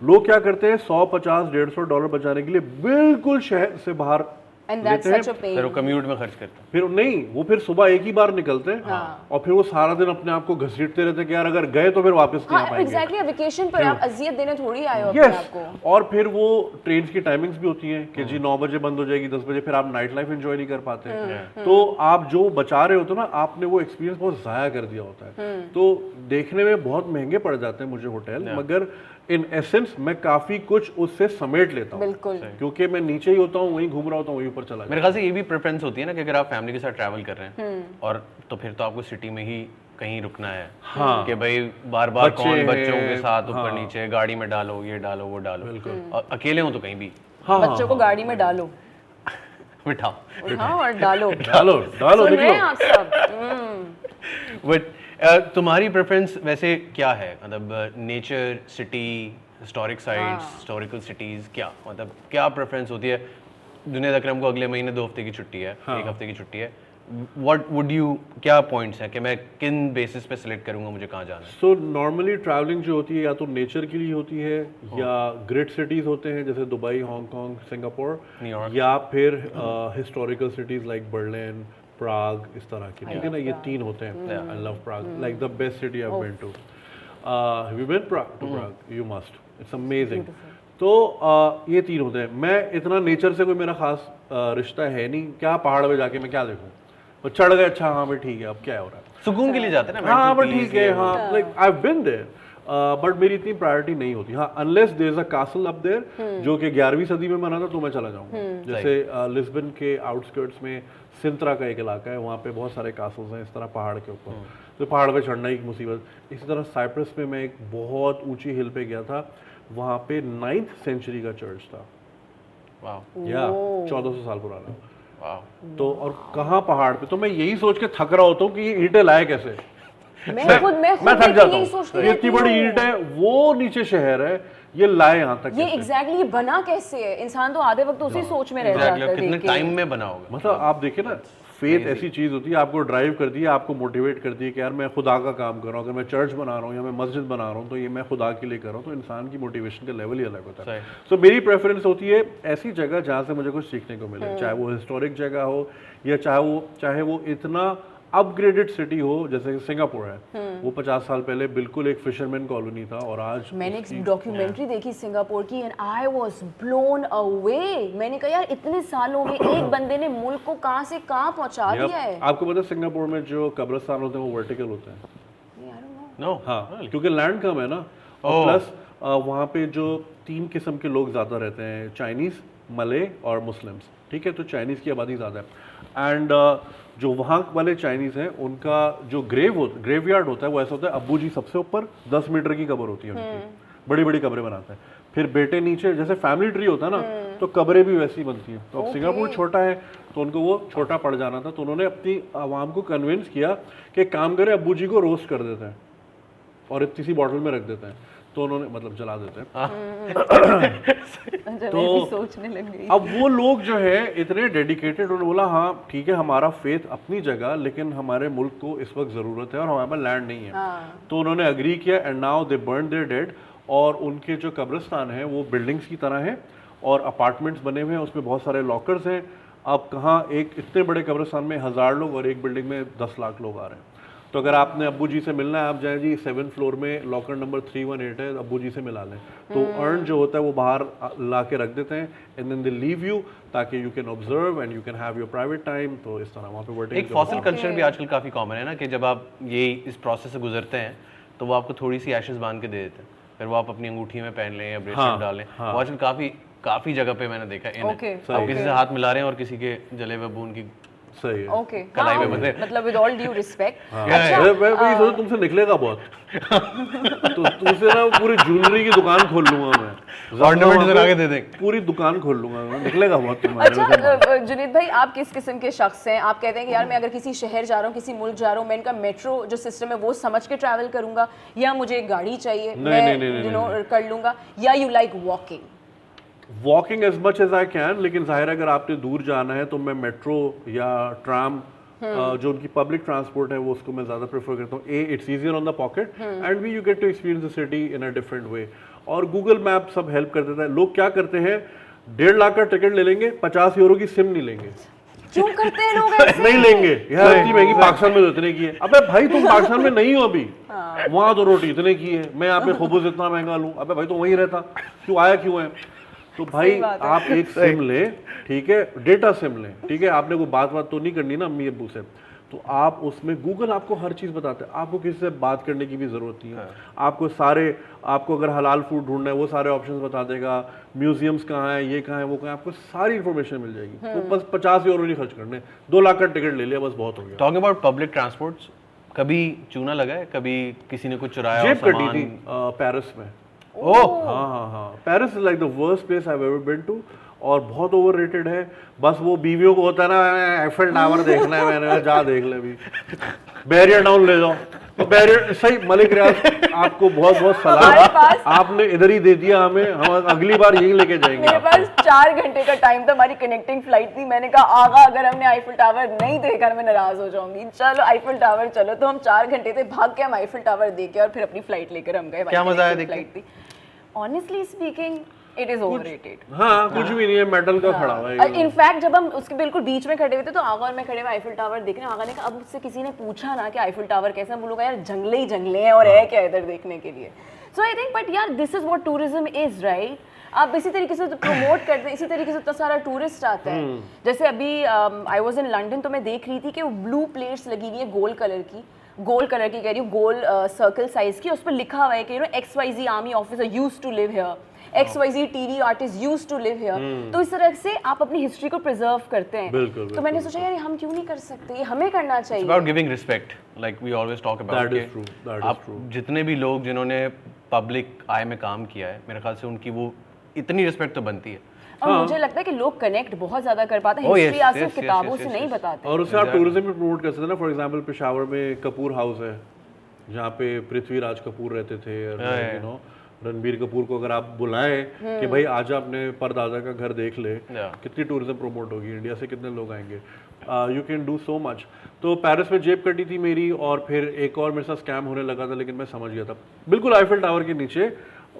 A: लोग क्या करते हैं सौ पचास डेढ़ सौ डॉलर बचाने के लिए बिल्कुल शहर से बाहर
C: अ
A: हैं।
B: फिर कम्यूट में खर्च करते हैं।
A: फिर नहीं वो फिर सुबह एक ही बार निकलते हैं।
C: हाँ।
A: और फिर वो सारा दिन अपने आप को घसीटते रहते हैं कि यार अगर गए तो फिर वापस नहीं
C: हाँ एग्जैक्टली वेकेशन पर आप अजियत देने थोड़ी आए हो अपने
A: यस और फिर वो ट्रेन की टाइमिंग्स भी होती हैं कि
C: हाँ।
A: जी नौ बजे बंद हो जाएगी दस बजे फिर आप नाइट लाइफ एंजॉय नहीं कर पाते।
C: हाँ,
A: तो आप जो बचा रहे होते ना आपने वो एक्सपीरियंस बहुत ज़ाया कर दिया होता है।
C: हाँ।
A: तो देखने में बहुत महँगे पड़ जाते हैं मुझे होटल मगर इन एसेंस मैं काफ़ी कुछ उससे समेट लेता हूँ।
C: बिल्कुल।
A: क्योंकि मैं नीचे ही होता हूँ वहीं घूम रहा होता हूँ वहीं ऊपर चला
B: मेरे ख्याल से ये भी प्रेफरेंस होती है ना कि अगर आप फैमिली के साथ ट्रैवल कर रहे हैं
C: हम्म।
B: और तो फिर तो आपको सिटी में ही कहीं रुकना है।
A: हाँ।
B: कि भाई बार बार
A: बच्चे
B: कौन बच्चों के साथ ऊपर
A: हाँ।
B: नीचे गाड़ी में डालो ये डालो वो डालो। और अकेले हो तो कहीं भी।
A: हाँ हाँ
C: बच्चों को गाड़ी में डालो।
B: बिठाओ।
C: हाँ और डालो।
A: डालो डालो
C: सुन रहे हैं
A: निकलो
C: आप सब।
B: बट तुम्हारी प्रेफरेंस वैसे क्या है मतलब nature city historic sites historical cities क्या मतलब क्या प्रेफरेंस होती है जुनेद अकरम को अगले महीने दो हफ़्ते की छुट्टी है हाँ. एक हफ़्ते की छुट्टी है वट वुड यू क्या पॉइंट्स हैं कि मैं किन बेसिस पे सिलेक्ट करूँगा मुझे कहाँ जाना है
A: सो नॉर्मली ट्रैवलिंग जो होती है या तो नेचर के लिए होती है
B: हाँ।
A: या ग्रेट सिटीज़ होते हैं जैसे दुबई हांगकांग सिंगापुर
B: न्यूयॉर्क।
A: या फिर historical cities like Berlin Prague इस तरह की ठीक है ना? ये तीन होते हैं। I love Prague like the best city I been to have you been Prague to Prague you must it's amazing तो uh, ये तीन होते हैं। मैं इतना नेचर से कोई मेरा खास uh, रिश्ता है नहीं। क्या पहाड़ पे जाके मैं क्या देखूँ? तो चढ़ गए अच्छा हाँ भाई ठीक है अब क्या हो रहा है?
B: सुकून के लिए जाते हैं ना
A: हाँ बट ठीक है हाँ like I been there but मेरी इतनी प्रायोरिटी नहीं होती। हाँ unless there is a castle up there जो कि 11वीं सदी में बना था तो मैं चला जाऊँगा। जैसे लिस्बन के आउटस्कर्ट्स में सिंत्रा का एक इलाका है वहाँ पे बहुत सारे कासल्स हैं इस तरह पहाड़ के ऊपर। तो पहाड़ पे चढ़ना एक मुसीबत। इसी तरह साइप्रस में मैं एक बहुत ऊँची हिल पे गया था वहाँ पे नाइन्थ सेंचुरी का चर्च था। या चौदह सौ साल पुराना। तो और कहाँ पहाड़ पे? तो मैं यही सोच के थक रहा होता हूँ कि ये ईंटें लाए कैसे?
C: मैं खुद मैं खुद
A: मैं थक जाता हूँ। इतनी बड़ी
C: हूँ।
A: ईंट है वो नीचे शहर है। ये लाए यहाँ तक
C: ये एग्जैक्टली ये बना कैसे है? इंसान तो आधे वक्त उसी सोच में रह जाता है
B: कितने टाइम में बना होगा?
A: मतलब आप देखिए ना फेथ ऐसी चीज़ होती है आपको ड्राइव करती है आपको मोटिवेट करती है कि यार मैं खुदा का काम कर रहा हूँ अगर मैं चर्च बना रहा हूँ या मैं मस्जिद बना रहा हूँ तो ये मैं खुदा के लिए कर रहा हूँ तो इंसान की मोटिवेशन का लेवल ही अलग होता है। सो मेरी प्रेफरेंस होती है ऐसी जगह जहाँ से मुझे कुछ सीखने को मिले चाहे वो हिस्टोरिक जगह हो या चाहे वो चाहे वो इतना अपग्रेडेड सिटी हो जैसे कि सिंगापुर है वो पचास साल पहले बिल्कुल एक फिशरमैन कॉलोनी था और आज
C: मैंने एक डॉक्यूमेंट्री देखी सिंगापुर की and I was blown away मैंने कहा यार इतने सालों में एक बंदे ने मुल्क को कहाँ से कहाँ पहुँचा. दिया है?
A: आपको पता है सिंगापुर में जो कब्रिस्तान होते हैं वो वर्टिकल होते हैं.
B: नो
A: हाँ क्योंकि लैंड कम है ना। और प्लस वहाँ पे जो तीन किस्म के लोग ज़्यादा रहते हैं चाइनीज़ मले और मुस्लिम्स ठीक है तो चाइनीज़ की आबादी ज़्यादा है। एंड जो वहाँ वाले चाइनीज़ हैं उनका जो ग्रेव हो ग्रेव यार्ड होता है वो ऐसा होता है अब्बू जी सबसे ऊपर दस मीटर की कबर होती है उनकी। बड़ी बड़ी कब्रें बनाते हैं। फिर बेटे नीचे जैसे फैमिली ट्री होता है ना तो कब्रें भी वैसी बनती हैं। तो अब सिंगापुर छोटा है तो उनको वो छोटा पड़ जाना था तो उन्होंने अपनी आवाम को कन्विंस किया कि काम करें अब्बू जी को रोस्ट कर देते हैं और इतनी सी बॉटल में रख देते हैं। तो उन्होंने मतलब जला देते हैं।
C: अच्छा, मैं भी सोचने लग गई।
A: अब वो लोग जो है इतने डेडिकेटेड उन्होंने बोला हाँ ठीक है हमारा फेथ अपनी जगह लेकिन हमारे मुल्क को इस वक्त ज़रूरत है और हमारे पास लैंड नहीं है।
C: हाँ।
A: तो उन्होंने अग्री किया and now they burn their dead और उनके जो कब्रिस्तान है वो बिल्डिंग्स की तरह है और अपार्टमेंट्स बने हुए हैं उसमें बहुत सारे लॉकर्स हैं। अब कहाँ एक इतने बड़े कब्रिस्तान में हज़ार लोग और एक बिल्डिंग में दस लाख लोग आ रहे हैं। तो अगर आपने अब्बू जी से मिलना है आप जाएँ जी सेवन फ्लोर में locker number three one eight है अब्बू जी से मिला लें। तो अर्न जो होता है वो बाहर ला के रख देते हैं and then they leave you ताकि you can observe and you can have your private time तो इस तरह वहाँ पे वर्टिंग
B: एक फॉसिल कल्चर भी आजकल काफ़ी कॉमन है ना कि जब आप ये इस प्रोसेस से गुजरते हैं तो वो आपको थोड़ी सी एशेस बाँध के दे देते हैं। फिर वो आप अपनी अंगूठी में पहन लें या ब्रेसलेट
A: हाँ,
B: डाल। लें वो आजकल काफ़ी काफ़ी जगह पे मैंने देखा है
C: Okay,
B: इन्हें आप किसी से हाथ मिला रहे हैं और किसी के जले हुए बून की
A: सही है
C: ओके
B: कलाई में बंधे।
C: मतलब विद ऑल ड्यू रिस्पेक्ट
A: मैं मैं सोचा तुमसे निकलेगा बहुत। तो तुमसे ना पूरी ज्वेलरी की दुकान खोल लूँगा मैं।
B: दे।
A: पूरी दुकान खोल लूँगा मैं। निकलेगा बहुत तुम्हारे
C: अच्छा जुनीद भाई आप किस किस्म के शख्स हैं? आप कहते हैं कि यार मैं अगर किसी शहर जा रहा हूँ किसी मुल्क जा रहा हूँ मैं इनका मेट्रो जो सिस्टम है वो समझ के ट्रैवल करूँगा या मुझे एक गाड़ी चाहिए
A: नहीं,
C: मैं
A: नहीं, नहीं,
C: यू
A: नहीं,
C: नो कर लूँगा या you like walking
A: walking as much as I can लेकिन ज़ाहिर है अगर आपने दूर जाना है तो मैं मेट्रो या ट्राम जो उनकी पब्लिक ट्रांसपोर्ट है वो उसको मैं ज़्यादा प्रेफर करता हूँ। A it's easier on the pocket and we you get to experience the city in a different way और गूगल मैप सब हेल्प कर देता है। लोग क्या करते हैं? डेढ़ लाख का टिकट ले लेंगे पचास यूरो की सिम नहीं लेंगे।
C: क्यों करते हैं लोग ऐसे?
A: नहीं लेंगे। यार इतनी महँगी पाकिस्तान में तो इतने की है। अबे भाई तुम पाकिस्तान में नहीं हो अभी। वहाँ तो रोटी इतने की है। मैं यहाँ पे खुबूज इतना महँगा लूँ। अबे भाई तो वहीं रहता। क्यों? आया क्यों है? तो भाई आप एक सिम ले ठीक है? डेटा सिम ले ठीक है? आपने कोई बात बात तो नहीं करनी ना अम्मी अबू से। तो आप उसमें गूगल आपको हर चीज़ बताता है। आपको किसी से बात करने की भी ज़रूरत नहीं है। आपको सारे आपको अगर हलाल फ़ूड ढूंढना है वो सारे ऑप्शंस बता देगा। म्यूजियम्स कहाँ है ये कहाँ है वो कहाँ है आपको सारी इन्फॉर्मेशन मिल जाएगी। तो बस पचास यूरो नहीं खर्च करने। दो लाख का टिकट ले लिया बस बहुत हो गया।
B: टॉकिंग अबाउट पब्लिक ट्रांसपोर्ट्स कभी चूना लगा है? कभी किसी ने कुछ चुराया हो
A: जेब कटी थी पेरिस में।
B: ओह
A: हाँ हाँ हाँ. Paris is like the worst place I ever been to और बहुत ओवर रेटेड है। बस वो बीवियों को होता है ना एफएल टावर देखना है मैंने जा देख ले भी बैरियर डाउन ले जाओ। तो बैरियर सही मलिक रियाज आपको बहुत बहुत सलाह आपने इधर ही दे दिया हमें हम अगली बार यही लेके जाएँगे
C: मेरे पास चार घंटे का टाइम था हमारी कनेक्टिंग फ़्लाइट थी। मैंने कहा आगा अगर हमने आईफिल टावर नहीं देखा मैं नाराज़ हो जाऊँगी। चलो आईफिल टावर चलो। तो हम चार घंटे थे भाग के हम आईफिल टावर देखे और फिर अपनी फ़्लाइट लेकर हम गए।
B: क्या मज़ा आया देख
C: फ़्लाइट थी। Honestly speaking it is overrated
A: हाँ कुछ भी नहीं है मेटल का खड़ा हुआ है
C: इनफैक्ट जब हम उसके बिल्कुल बीच में खड़े हुए थे तो आगा और मैं खड़े हुए आईफिल टावर देख रहे हैं। आगा ने कहा अब मुझसे किसी ने पूछा ना कि आईफिल टावर कैसा है? हम लोग यार जंगले ही जंगले हैं और है क्या इधर देखने के लिए? सो आई थिंक बट यार this is what tourism is right आप इसी तरीके से तो प्रमोट करते हैं इसी तरीके से इतना सारा टूरिस्ट आता है। जैसे अभी आई वाज इन लंदन तो मैं देख रही थी कि वो ब्लू प्लेट्स लगी हुई है गोल्ड कलर की। गोल्ड कलर की कह रही हूँ गोल सर्कल साइज़ की उस पर लिखा हुआ है कि you know X Y Z army officer use to live here X Y Z TV artist use to live here तो इस तरह से आप अपनी हिस्ट्री को प्रिजर्व करते हैं।
A: बिल्कुल, बिल्कुल,
C: तो मैंने सोचा यार हम क्यों नहीं कर सकते? ये हमें करना चाहिए.
B: about giving respect like we always talk about
A: That is
B: कि
A: true, that is
B: आप जितने भी लोग जिन्होंने पब्लिक आय में काम किया है मेरे ख्याल से उनकी वो इतनी रिस्पेक्ट तो बनती है।
C: और हाँ। मुझे लगता है कि लोग कनेक्ट बहुत ज़्यादा कर पाते हैं।
B: Oh, yes,
C: हिस्ट्री
B: yes,
C: सिर्फ़
B: yes,
C: किताबों
B: yes,
C: से
B: yes,
C: नहीं बताते।
A: और उससे आप टूरिज़्म भी प्रमोट कर सकते हैं ना। फॉर एग्जांपल पेशावर में कपूर हाउस है जहाँ पे पृथ्वीराज कपूर रहते थे यू नो रणबीर कपूर को अगर आप बुलाएँ कि भाई आज अपने परदादा का घर देख ले कितनी टूरिज़्म प्रमोट होगी इंडिया से कितने लोग आएँगे। You can do so much तो पेरिस में जेब कटी थी मेरी और फिर एक और मेरे साथ स्कैम होने लगा था लेकिन मैं समझ गया था। बिल्कुल आईफिल टावर के नीचे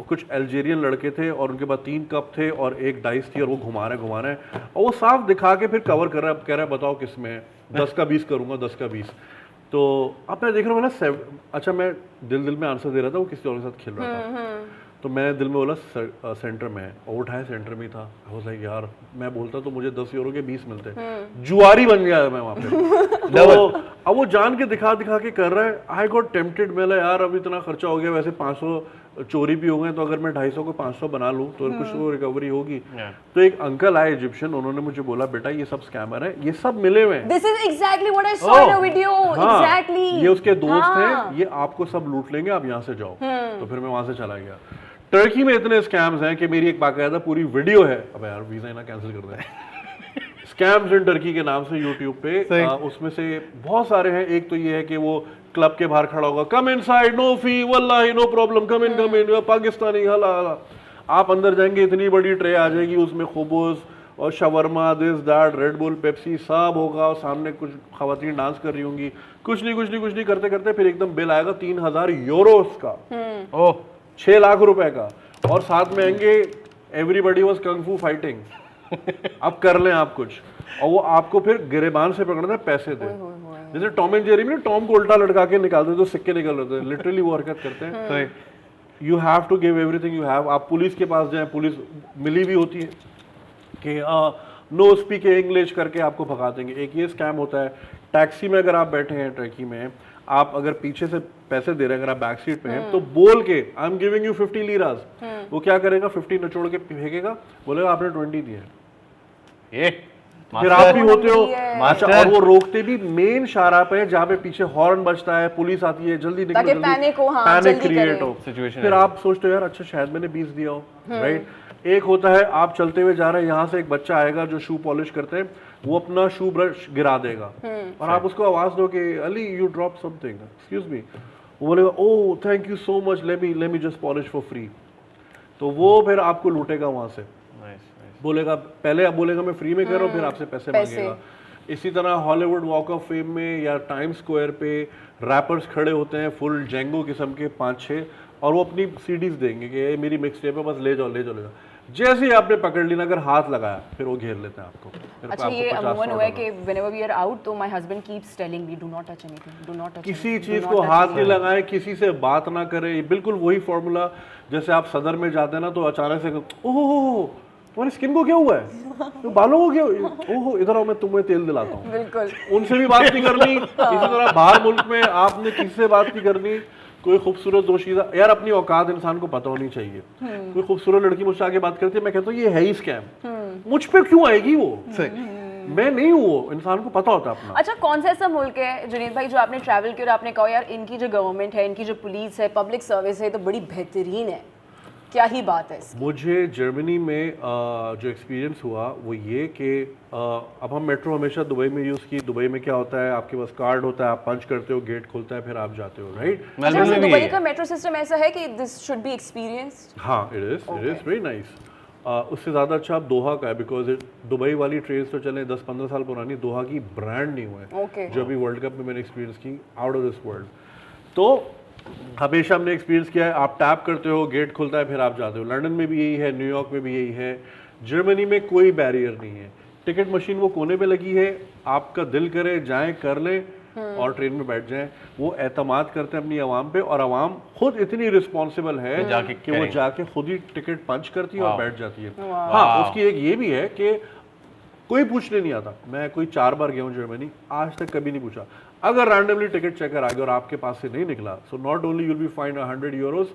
A: कुछ अल्जेरियन लड़के थे और उनके पास तीन कप थे और एक डाइस थी और वो घुमा रहे घुमा रहे। और वो साफ़ दिखा के फिर कवर कर रहा है कह रहा है बताओ किसमें है? दस का बीस करूँगा दस का बीस. तो अब मैं देख रहा हूँ मैं ना अच्छा मैं दिल दिल में आंसर दे रहा था वो किसी और के साथ खेल रहा था। तो मैंने दिल में बोला सेंटर में है। और उठाया सेंटर में ही था। Was like, यार मैं बोलता तो मुझे दस यूरो के बीस मिलते। जुआरी बन गया मैं वहाँ पे। तो अब वो जान के दिखा दिखा के कर रहा है। आई गॉट टेम्पटेड मैं बोला, यार अब इतना खर्चा हो गया वैसे 500 चोरी भी हो गए तो अगर मैं 250 को 500 बना लूँ तो कुछ तो रिकवरी होगी। तो एक अंकल आए इजिप्शियन उन्होंने मुझे बोला बेटा ये सब स्कैमर है ये सब मिले हुए
C: this is exactly what I saw in a video exactly
A: ये उसके दोस्त
C: हाँ।
A: हैं। ये आपको सब लूट लेंगे आप यहाँ से जाओ। तो फिर मैं वहाँ से चला गया। टर्की में इतने स्कैम्स हैं कि मेरी एक बाकायदा पूरी वीडियो है। अब यार वीज़ा ना कैंसिल कर दें। स्कैम्स इन टर्की के नाम से यूट्यूब पे आ, उसमें से बहुत सारे हैं। एक तो ये है कि वो क्लब के बाहर खड़ा होगा कम इन साइड नो फ़ी वल्लाही no problem come in come in Pakistani हला हला आप अंदर जाएँगे इतनी बड़ी ट्रे आ जाएगी उसमें खुबूस और shawarma this that Red Bull Pepsi सब होगा और सामने कुछ खातन डांस कर रही होंगी। कुछ नहीं कुछ नहीं कुछ नहीं करते करते फिर एकदम बिल आएगा तीन हज़ार यूरोस का।
B: ओह।
A: छह लाख रुपए का। और साथ में आएँगे एवरीबडी वॉज़ कंग फाइटिंग अब कर लें आप कुछ। और वो आपको फिर गिरेबान से पकड़ना है पैसे दे। जैसे टॉम एंड जेरी में टॉम को उल्टा लटका के निकालते हैं तो सिक्के निकल रहे थे लिटरली वो हरकत करते हैं। You have to give everything you have आप पुलिस के पास जाएँ पुलिस मिली भी होती है कि नो स्पीक इंग्लिश करके आपको भगा देंगे। एक ये स्कैम होता है टैक्सी में अगर आप बैठे हैं ट्रैकी में आप अगर पीछे से पैसे दे रहे हैं अगर आप बैक सीट पे हैं तो बोल के I am giving you 50 liras वो क्या करेगा? 50 निचोड़ के फेंकेगा बोलेगा आपने 20 दिया है.
B: ये
A: फिर आप भी होते हो। अच्छा और वो रोकते भी मेन शाहरा पे जहाँ पे पीछे हॉर्न बजता है पुलिस आती है जल्दी निकलो जल्दी
C: panic हो, हाँ,
A: पैनिक क्रिएट हो।
B: Situation
A: फिर आप सोचते हो यार अच्छा शायद मैंने 20 दिया हो राइट एक होता है आप चलते हुए जा रहे हैं यहाँ से एक बच्चा आएगा जो शू पॉलिश करते हैं। वो अपना शू ब्रश गिरा देगा। और आप उसको आवाज़ दो कि Ali you drop something excuse me वो बोलेगा ओ thank you so much let me let me just polish for free तो वो फिर आपको लूटेगा वहाँ से।
B: नाइस नाइस
A: बोलेगा पहले आप बोलेगा मैं फ्री में कर रहा हूँ फिर आपसे पैसे,
C: पैसे।
A: मांगेगा इसी तरह हॉलीवुड वॉक ऑफ़ फेम में या टाइम स्क्वायर पे रैपर्स खड़े होते हैं फुल जेंगो किस्म के पाँच छह और वो अपनी सीडीज देंगे कि ये मेरी मिक्स टेप है बस ले जाओ ले जाओ ले जाओ. जैसे ही आपने पकड़ लिया अगर हाथ लगाया फिर वो घेर लेते हैं आपको। फिर
C: अच्छा
A: आपको
C: ये अमूमन हुआ है कि whenever we are out तो my husband keeps telling me do not touch anything do not touch
A: किसी चीज़ को हाथ नहीं लगाए किसी से बात ना करें। ये बिल्कुल वही फॉर्मूला जैसे आप सदर में जाते हैं ना तो अचानक से ओहो तुम्हारी स्किन को क्या हुआ है? तो बालों को क्या ओहो इधर आओ मैं तुम्हें तेल दिलाता हूँ।
C: बिल्कुल।
A: उनसे भी बात नहीं करनी। इसी तरह बाहर मुल्क में आपने किसी से बात नहीं करनी। कोई खूबसूरत दोशीदा यार अपनी औकात इंसान को पता होनी चाहिए। कोई खूबसूरत लड़की मुझसे आगे बात करती है मैं कहता हूँ ये है ही स्कैम मुझ पर क्यों आएगी वो? मैं नहीं हूँ वो इंसान को पता होता अपना।
C: अच्छा कौन सा ऐसा मुल्क है जुनीद भाई जो आपने ट्रैवल किया और आपने कहा यार इनकी जो गवर्नमेंट है इनकी जो पुलिस है पब्लिक सर्विस है तो बड़ी बेहतरीन है। क्या ही बात है इसकी?
A: मुझे जर्मनी में अ, जो एक्सपीरियंस हुआ वो ये कि अब हम मेट्रो हमेशा दुबई में यूज़ की दुबई में क्या होता है आपके पास कार्ड होता है आप पंच करते हो गेट खुलता है फिर आप जाते हो राइट
C: अच्छा
B: मेलबर्न
C: वैसे
B: में भी
C: दुबई का मेट्रो सिस्टम ऐसा है कि दिस शुड बी एक्सपीरियंस्ड
A: हाँ it is it is very nice उससे ज़्यादा अच्छा आप दोहा का है बिकॉज़ दुबई वाली ट्रेन तो चले दस पंद्रह साल पुरानी दोहा की ब्रांड नहीं हुआ है जो अभी वर्ल्ड कप में मैंने एक्सपीरियंस की आउट ऑफ़ दिस वर्ल्ड तो हमेशा हमने एक्सपीरियंस किया है आप टैप करते हो गेट खुलता है फिर आप जाते हो। लंदन में भी यही है न्यूयॉर्क में भी यही है। जर्मनी में कोई बैरियर नहीं है। टिकट मशीन वो कोने पे लगी है आपका दिल करे जाए कर ले और ट्रेन में बैठ जाएँ। वो एतमाद करते हैं अपनी आवाम पे और आवाम खुद इतनी रिस्पॉन्सिबल है
B: जाके
A: कि वो जाके खुद ही टिकट पंच करती है और बैठ जाती है। हाँ उसकी एक ये भी है कि कोई पूछने नहीं आता। मैं कोई चार बार गया हूँ जर्मनी आज तक कभी नहीं पूछा। अगर रैंडमली टिकट चेकर आ गया और आपके पास से नहीं निकला so not only you'll be fine hundred euros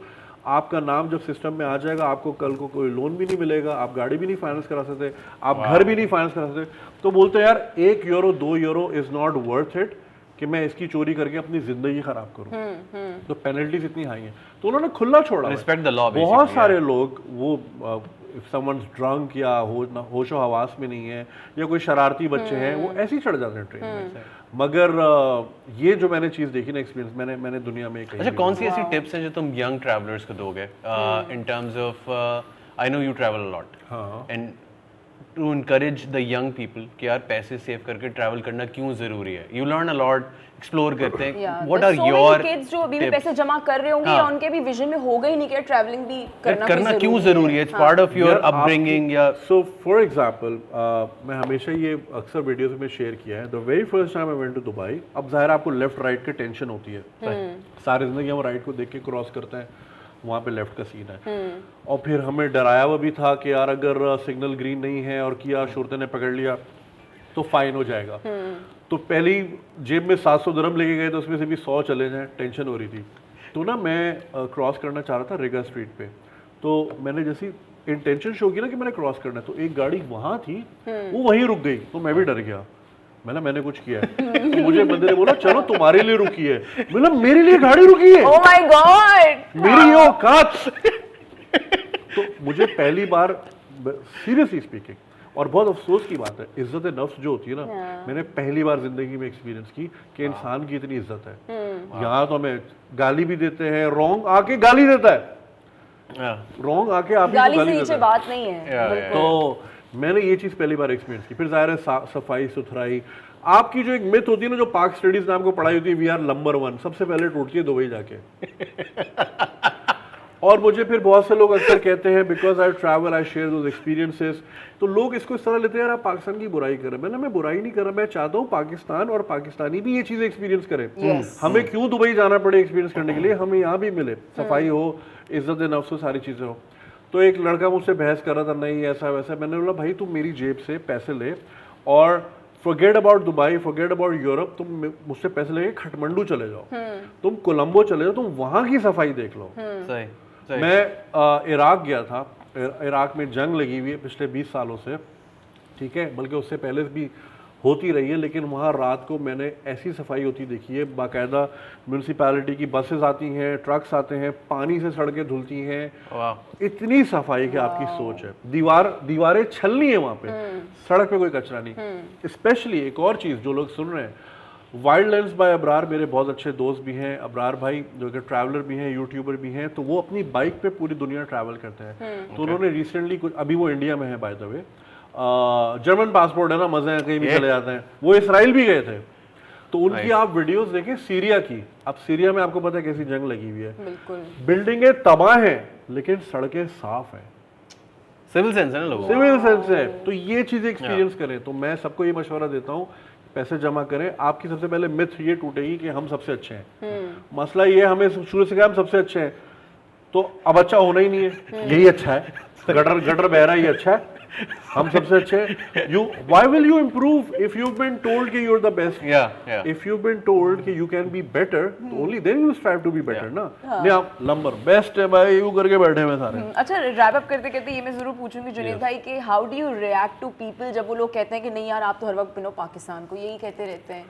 A: आपका नाम जब सिस्टम में आ जाएगा आपको कल को कोई लोन भी नहीं मिलेगा आप गाड़ी भी नहीं फाइनेंस करा सकते आप घर भी नहीं फाइनेंस करा सकते। तो बोलते हैं यार एक यूरो दो euro is not worth it कि मैं इसकी चोरी करके अपनी ज़िंदगी खराब करूँ. तो पेनल्टीज इतनी हाई हैं। तो उन्होंने खुला छोड़ा है।
B: Respect the law,
A: बहुत सारे लोग वो इफ़ समवंस ड्रंक या हो होशो हवास में नहीं है या कोई शरारती बच्चे हैं वो ऐसे ही चढ़ जाते हैं ट्रेन में। मगर ये जो मैंने चीज़ देखी ना एक्सपीरियंस मैंने मैंने दुनिया में
B: अच्छा कौन सी ऐसी टिप्स हैं जो तुम यंग ट्रैवलर्स को दोगे in terms of I know you travel lot
A: हाँ।
B: And to encourage the young people कि यार पैसे सेव करके ट्रैवल करना क्यों ज़रूरी है? You learn a lot explore करते हैं। व्हाट आर योर
C: किड्स जो अभी भी पैसे जमा कर रहे होंगे या उनके भी विजन में होगा ही नहीं कि ट्रैवलिंग भी करना
B: करना क्यों
C: ज़रूरी है।
B: It's part of your upbringing या
A: सो फॉर एग्ज़ाम्पल मैं हमेशा ये अक्सर वीडियोस में शेयर किया है। The very first time I went to Dubai अब ज़ाहिर आपको लेफ़्ट राइट की टेंशन होती है। सारी ज़िंदगी हम राइट को देख के क्रॉस करते हैं। वहाँ पे लेफ़्ट का सीन है। और फिर हमें डराया हुआ भी था कि यार अगर सिग्नल ग्रीन नहीं है और किया शुरते ने पकड़ लिया तो फाइन हो जाएगा। तो पहली जेब में 700 दरम लेके गए तो उसमें से भी सौ चले जाए टेंशन हो रही थी। तो ना मैं क्रॉस करना चाह रहा था रेगा स्ट्रीट पे। तो मैंने जैसी इंटेंशन शो की ना कि मैंने क्रॉस करना है तो एक गाड़ी वहाँ थी वो वहीं रुक गई तो मैं भी डर गया। मैंने मैंने कुछ किया है। तो मुझे बंदे ने बोला चलो तुम्हारे लिए रुकी है। मैंने मेरे लिए गाड़ी रुकी है?
C: Oh my God!
A: मेरी ये औकात तो मुझे पहली बार सीरियसली स्पीकिंग और बहुत अफसोस की बात है इज़्ज़त नफ्स जो होती है ना मैंने पहली बार ज़िंदगी में एक्सपीरियंस की कि इंसान की इतनी इज़्ज़त है। यहाँ तो हमें गाली भी देते हैं रॉन्ग आके गाली देता है। रॉन्ग आके आप ही
C: गाली से नीचे बात नहीं है
B: Yeah,
A: तो मैंने ये चीज़ पहली बार एक्सपीरियंस की। फिर ज़ाहिर है सफ़ाई सुथराई। आपकी जो एक मिथ होती है ना जो पाक स्टडीज़ नाम को पढ़ाई होती है वी आर नंबर वन सबसे पहले टूटती है दुबई जाके। और मुझे फिर बहुत से लोग अक्सर कहते हैं because I travel I share those experiences तो लोग इसको इस तरह लेते हैं यार आप पाकिस्तान की बुराई कर रहे हैं। मैंने मैं बुराई नहीं कर रहा मैं चाहता हूँ पाकिस्तान और पाकिस्तानी भी ये चीज़ें एक्सपीरियंस करें।
C: Yes.
A: हमें क्यों दुबई जाना पड़े एक्सपीरियंस करने के लिए? हमें यहाँ भी मिले। सफ़ाई हो इज़्ज़त नफ्स हो सारी चीज़ें हो। तो एक लड़का मुझसे बहस कर रहा था नहीं ऐसा वैसा। मैंने बोला भाई तुम मेरी जेब से पैसे ले और forget about Dubai forget about Europe तुम मुझसे पैसे लेके खटमंडू चले जाओ। तुम कोलंबो चले जाओ तुम वहाँ की सफ़ाई देख लो।
B: सही सही।
A: मैं इराक गया था। इराक में जंग लगी हुई है पिछले 20 सालों से ठीक है? बल्कि उससे पहले भी होती रही है लेकिन वहाँ रात को मैंने ऐसी सफ़ाई होती देखी है बाकायदा म्यूनसिपैलिटी की बसेस आती हैं ट्रक्स आते हैं पानी से सड़कें धुलती हैं। इतनी सफ़ाई की आपकी सोच है। दीवार दीवारें छलनी है वहाँ पे। सड़क पे कोई कचरा नहीं। स्पेशली एक और चीज़ जो लोग सुन रहे हैं। वाइल्ड लेंस बाय अबरार मेरे बहुत अच्छे दोस्त भी हैं अबरार भाई जो कि ट्रैवलर भी हैं यूट्यूबर भी हैं तो वो अपनी बाइक पे पूरी दुनिया ट्रैवल करते हैं। तो उन्होंने रिसेंटली कुछ अभी वो इंडिया में है by the way German passport है ना मज़े हैं कहीं भी चले जाते हैं। वो इसराइल भी गए थे। तो उनकी आप वीडियोस देखें सीरिया की। अब सीरिया में आपको पता है कैसी जंग लगी हुई है।
C: बिल्कुल।
A: बिल्डिंगें तबाह हैं लेकिन सड़कें साफ़ हैं।
B: सिविल सेंस है ना लोगों
A: सिविल सेंस है। तो ये चीज़ें एक्सपीरियंस करें। तो मैं सबको ये मशवरा देता हूँ पैसे जमा करें। आपकी सबसे पहले मिथ ये टूटेगी कि हम सबसे अच्छे हैं। मसला ये हमें शुरू से कहा हम सबसे अच्छे हैं। तो अब अच्छा होना ही नहीं है। यही अच्छा है। गटर गटर बह रहा है अच्छा है। हम सबसे अच्छे you why will you improve if you been told कि यू आर द बेस्ट
B: या या
A: इफ़ यू बीन टोल्ड कि यू कैन बी बेटर तो only then you strive to be better ना? नहीं आप नंबर बेस्ट है भाई यू करके बैठे हुए सारे।
C: अच्छा रैप अप करते करते ये मैं ज़रूर पूछूँगी जुनेद भाई कि how do you react to people जब वो लोग कहते हैं कि नहीं यार आप तो हर वक्त पिनो पाकिस्तान को यही कहते रहते हैं।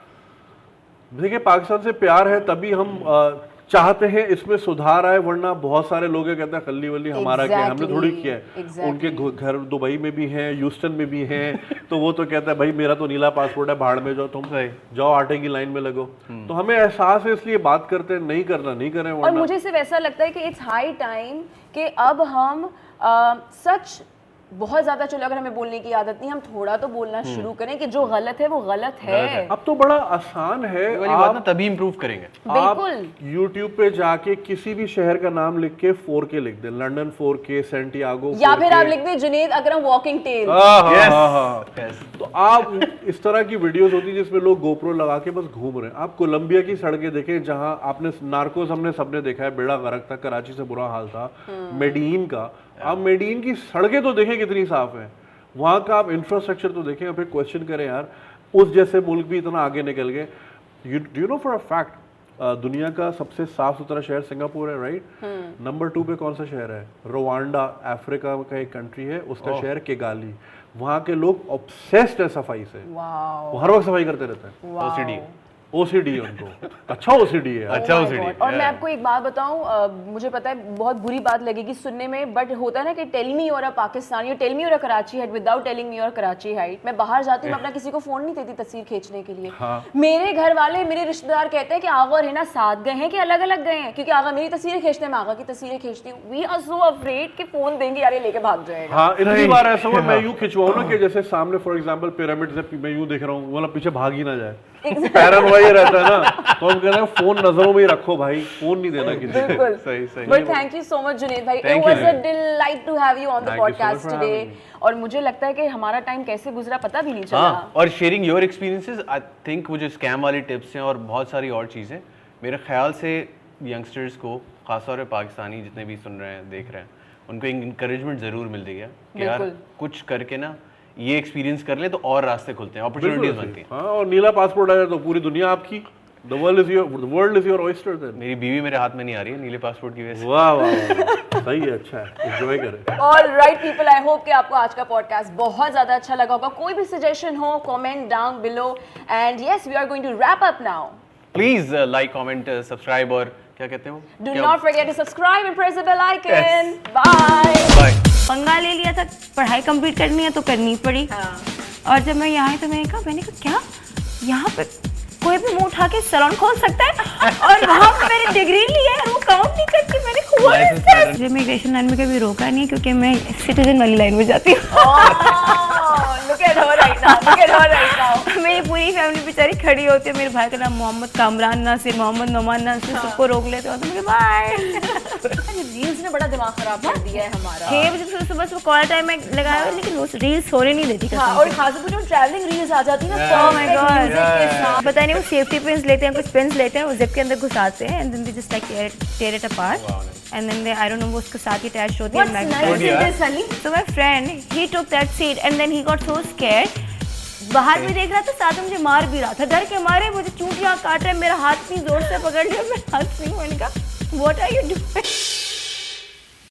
A: देखिए पाकिस्तान से प्यार है तभी हम अ, चाहते हैं इसमें सुधार आए वरना बहुत सारे लोग ये कहते हैं खल्ली वल्ली हमारा क्या है हमने थोड़ी किया है
C: exactly.
A: उनके घर दुबई में भी हैं ह्यूस्टन में भी हैं तो वो तो कहता है भाई मेरा तो नीला पासपोर्ट है भाड़ में जाओ तुम
B: सही।
A: जाओ आटे की लाइन में लगो तो हमें एहसास है इसलिए बात करते हैं नहीं करना नहीं करें
C: और मुझे सिर्फ़ ऐसा लगता है कि इट्स हाई टाइम कि अब हम सच बहुत ज़्यादा चलो अगर हमें बोलने की आदत नहीं हम थोड़ा तो बोलना शुरू करें कि जो गलत है वो गलत है।
A: अब तो बड़ा आसान है।
B: वाली बात ना तभी इंप्रूव करेंगे।
A: आप
C: बिल्कुल
A: YouTube पे जाके किसी भी शहर का नाम लिख के 4K लिख दें। लंदन 4K सेंटियागो
C: या फिर आप लिख दें जुनेद अकरम वॉकिंग टेल.
A: तो आप इस तरह की वीडियोस होती है जिसमें लोग गोप्रो लगा के बस घूम रहे हैं। आप कोलंबिया की सड़कें देखें जहाँ आपने नार्कोस हमने सबने देखा है बेड़ा गरक था कराची से बुरा हाल था मेडीन का। आप मेडीन की सड़कें तो देखें कितनी साफ़ है। वहाँ का आप इंफ्रास्ट्रक्चर तो देखें और फिर क्वेश्चन करें यार उस जैसे मुल्क भी इतना आगे निकल गए। You know for a fact दुनिया का सबसे साफ़ सुथरा शहर सिंगापुर है राइट नंबर टू पे कौन सा शहर है? रोवांडा अफ्रीका का एक कंट्री है उसका शहर केगाली वहाँ के लोग ऑब्सेस्ड है सफ़ाई से।
C: वाओ
A: वो हर वक्त सफ़ाई करते रहते हैं. ओसीडी उनको। अच्छा ओसीडी है।
B: अच्छा
C: Oh my और मैं आपको एक बात बताऊँ मुझे पता है बहुत बुरी बात लगेगी सुनने में बट होता है ना कि टेल मी और अ Pakistani tell me you're a Karachiite without telling me you're Karachiite मैं बाहर जाती हूँ अपना किसी को फ़ोन नहीं देती तस्वीर खींचने के लिए।
A: हाँ।
C: मेरे घर वाले मेरे रिश्तेदार कहते हैं कि आगा और हिना साथ गए हैं कि अलग अलग गए हैं? क्योंकि आगा मेरी तस्वीरें खींचते हैं मैं आगा की तस्वीरें खींचती हूँ। वी आर सो अफ्रेड कि फ़ोन देंगे यार ये लेके भाग जाएगा।
A: हाँ इतनी बार ऐसा हुआ मैं यूँ खिंचवाऊं ना कि जैसे सामने फॉर एग्जांपल पिरामिड से मैं यूँ देख रहा हूँ मतलब पीछे भाग ही ना जाए। पैरन वही रहता है ना। तो हम कहते हैं फ़ोन नज़रों में ही रखो भाई फ़ोन नहीं देना किसी
C: बिल्कुल।
B: सही, सही।
C: But thank you so much Junaid भाई। It was a delight to have you on the podcast today और मुझे लगता है कि हमारा टाइम कैसे गुजरा पता भी नहीं चला।
B: हाँ और sharing your experiences I think वो जो स्कैम वाली टिप्स हैं और बहुत सारी और चीज़ें मेरे ख्याल से यंगस्टर्स को खासतौर पर पाकिस्तानी जितने भी सुन रहे हैं देख रहे हैं उनको एक इंकरेजमेंट ज़रूर मिलती है कि यार कुछ करके ना ये एक्सपीरियंस कर ले तो और रास्ते खुलते हैं अपॉर्चुनिटीज़ बनती हैं।
A: हाँ और नीला पासपोर्ट आ जाए तो पूरी दुनिया आपकी the world is your the world is your oyster then
B: मेरी बीवी मेरे हाथ में नहीं आ रही है नीले पासपोर्ट की वजह से।
A: वाह वाह वाह। सही है अच्छा है एंजॉय करें।
C: All right people I hope कि आपको आज का पॉडकास्ट बहुत ज़्यादा अच्छा लगा होगा। कोई भी सजेशन हो comment down below and yes we are going to wrap up now
B: please like comment subscribe और क्या कहते हैं वो?
C: Do not forget to subscribe and press the bell icon bye
B: Bye.
D: पंगा ले लिया था पढ़ाई कंप्लीट करनी है तो करनी पड़ी।
C: हाँ।
D: और जब मैं यहाँ आई तो मैंने कहा मैंने कहा क्या? यहाँ पे कोई भी मुँह उठा के सैलून खोल सकता है? और वहाँ पे मैंने डिग्री ली है वो काउंट नहीं करती मैंने मुझे इमिग्रेशन लाइन में कभी रोका नहीं है क्योंकि मैं सिटीजन वाली लाइन में जाती हूँ।
C: Oh, look look at her right now. Look at her right now.
D: मेरी पूरी फैमिली बेचारी खड़ी होती है मेरे भाई का नाम मोहम्मद कामरान नासिर मोहम्मद नोमान नासिर सबको रोक लेते हो। तो मुझे बाय.
C: रील्स ने बड़ा दिमाग खराब कर दिया है हमारा।
D: छः बजे से सुबह सुबह कॉल टाइम में लगाया हुआ लेकिन वो रील्स होने नहीं देती
C: हाँ और
D: से।
C: खासतौर पर जो ट्रैवलिंग रील्स आ जाती है ना
D: Oh
C: music के साथ।
D: पता नहीं वो सेफ्टी पिंस लेते हैं कुछ पिंस लेते हैं वो जिप के अंदर घुसाते हैं and then they just like tear it apart and then they I don't know वो उसके साथ ही अटैच होती है
C: What's
D: magnet
C: nice
D: ही टुक
C: in this, and
D: So my friend, he took that seat and then he got so scared. बाहर भी देख रहा था साथ में मुझे मार भी रहा था। डर के मारे मुझे चूटियाँ काट रहे मेरा हाथ भी ज़ोर से पकड़ लिया मेरा हाथ नहीं मैंने कहा वॉट आर यू डूइंग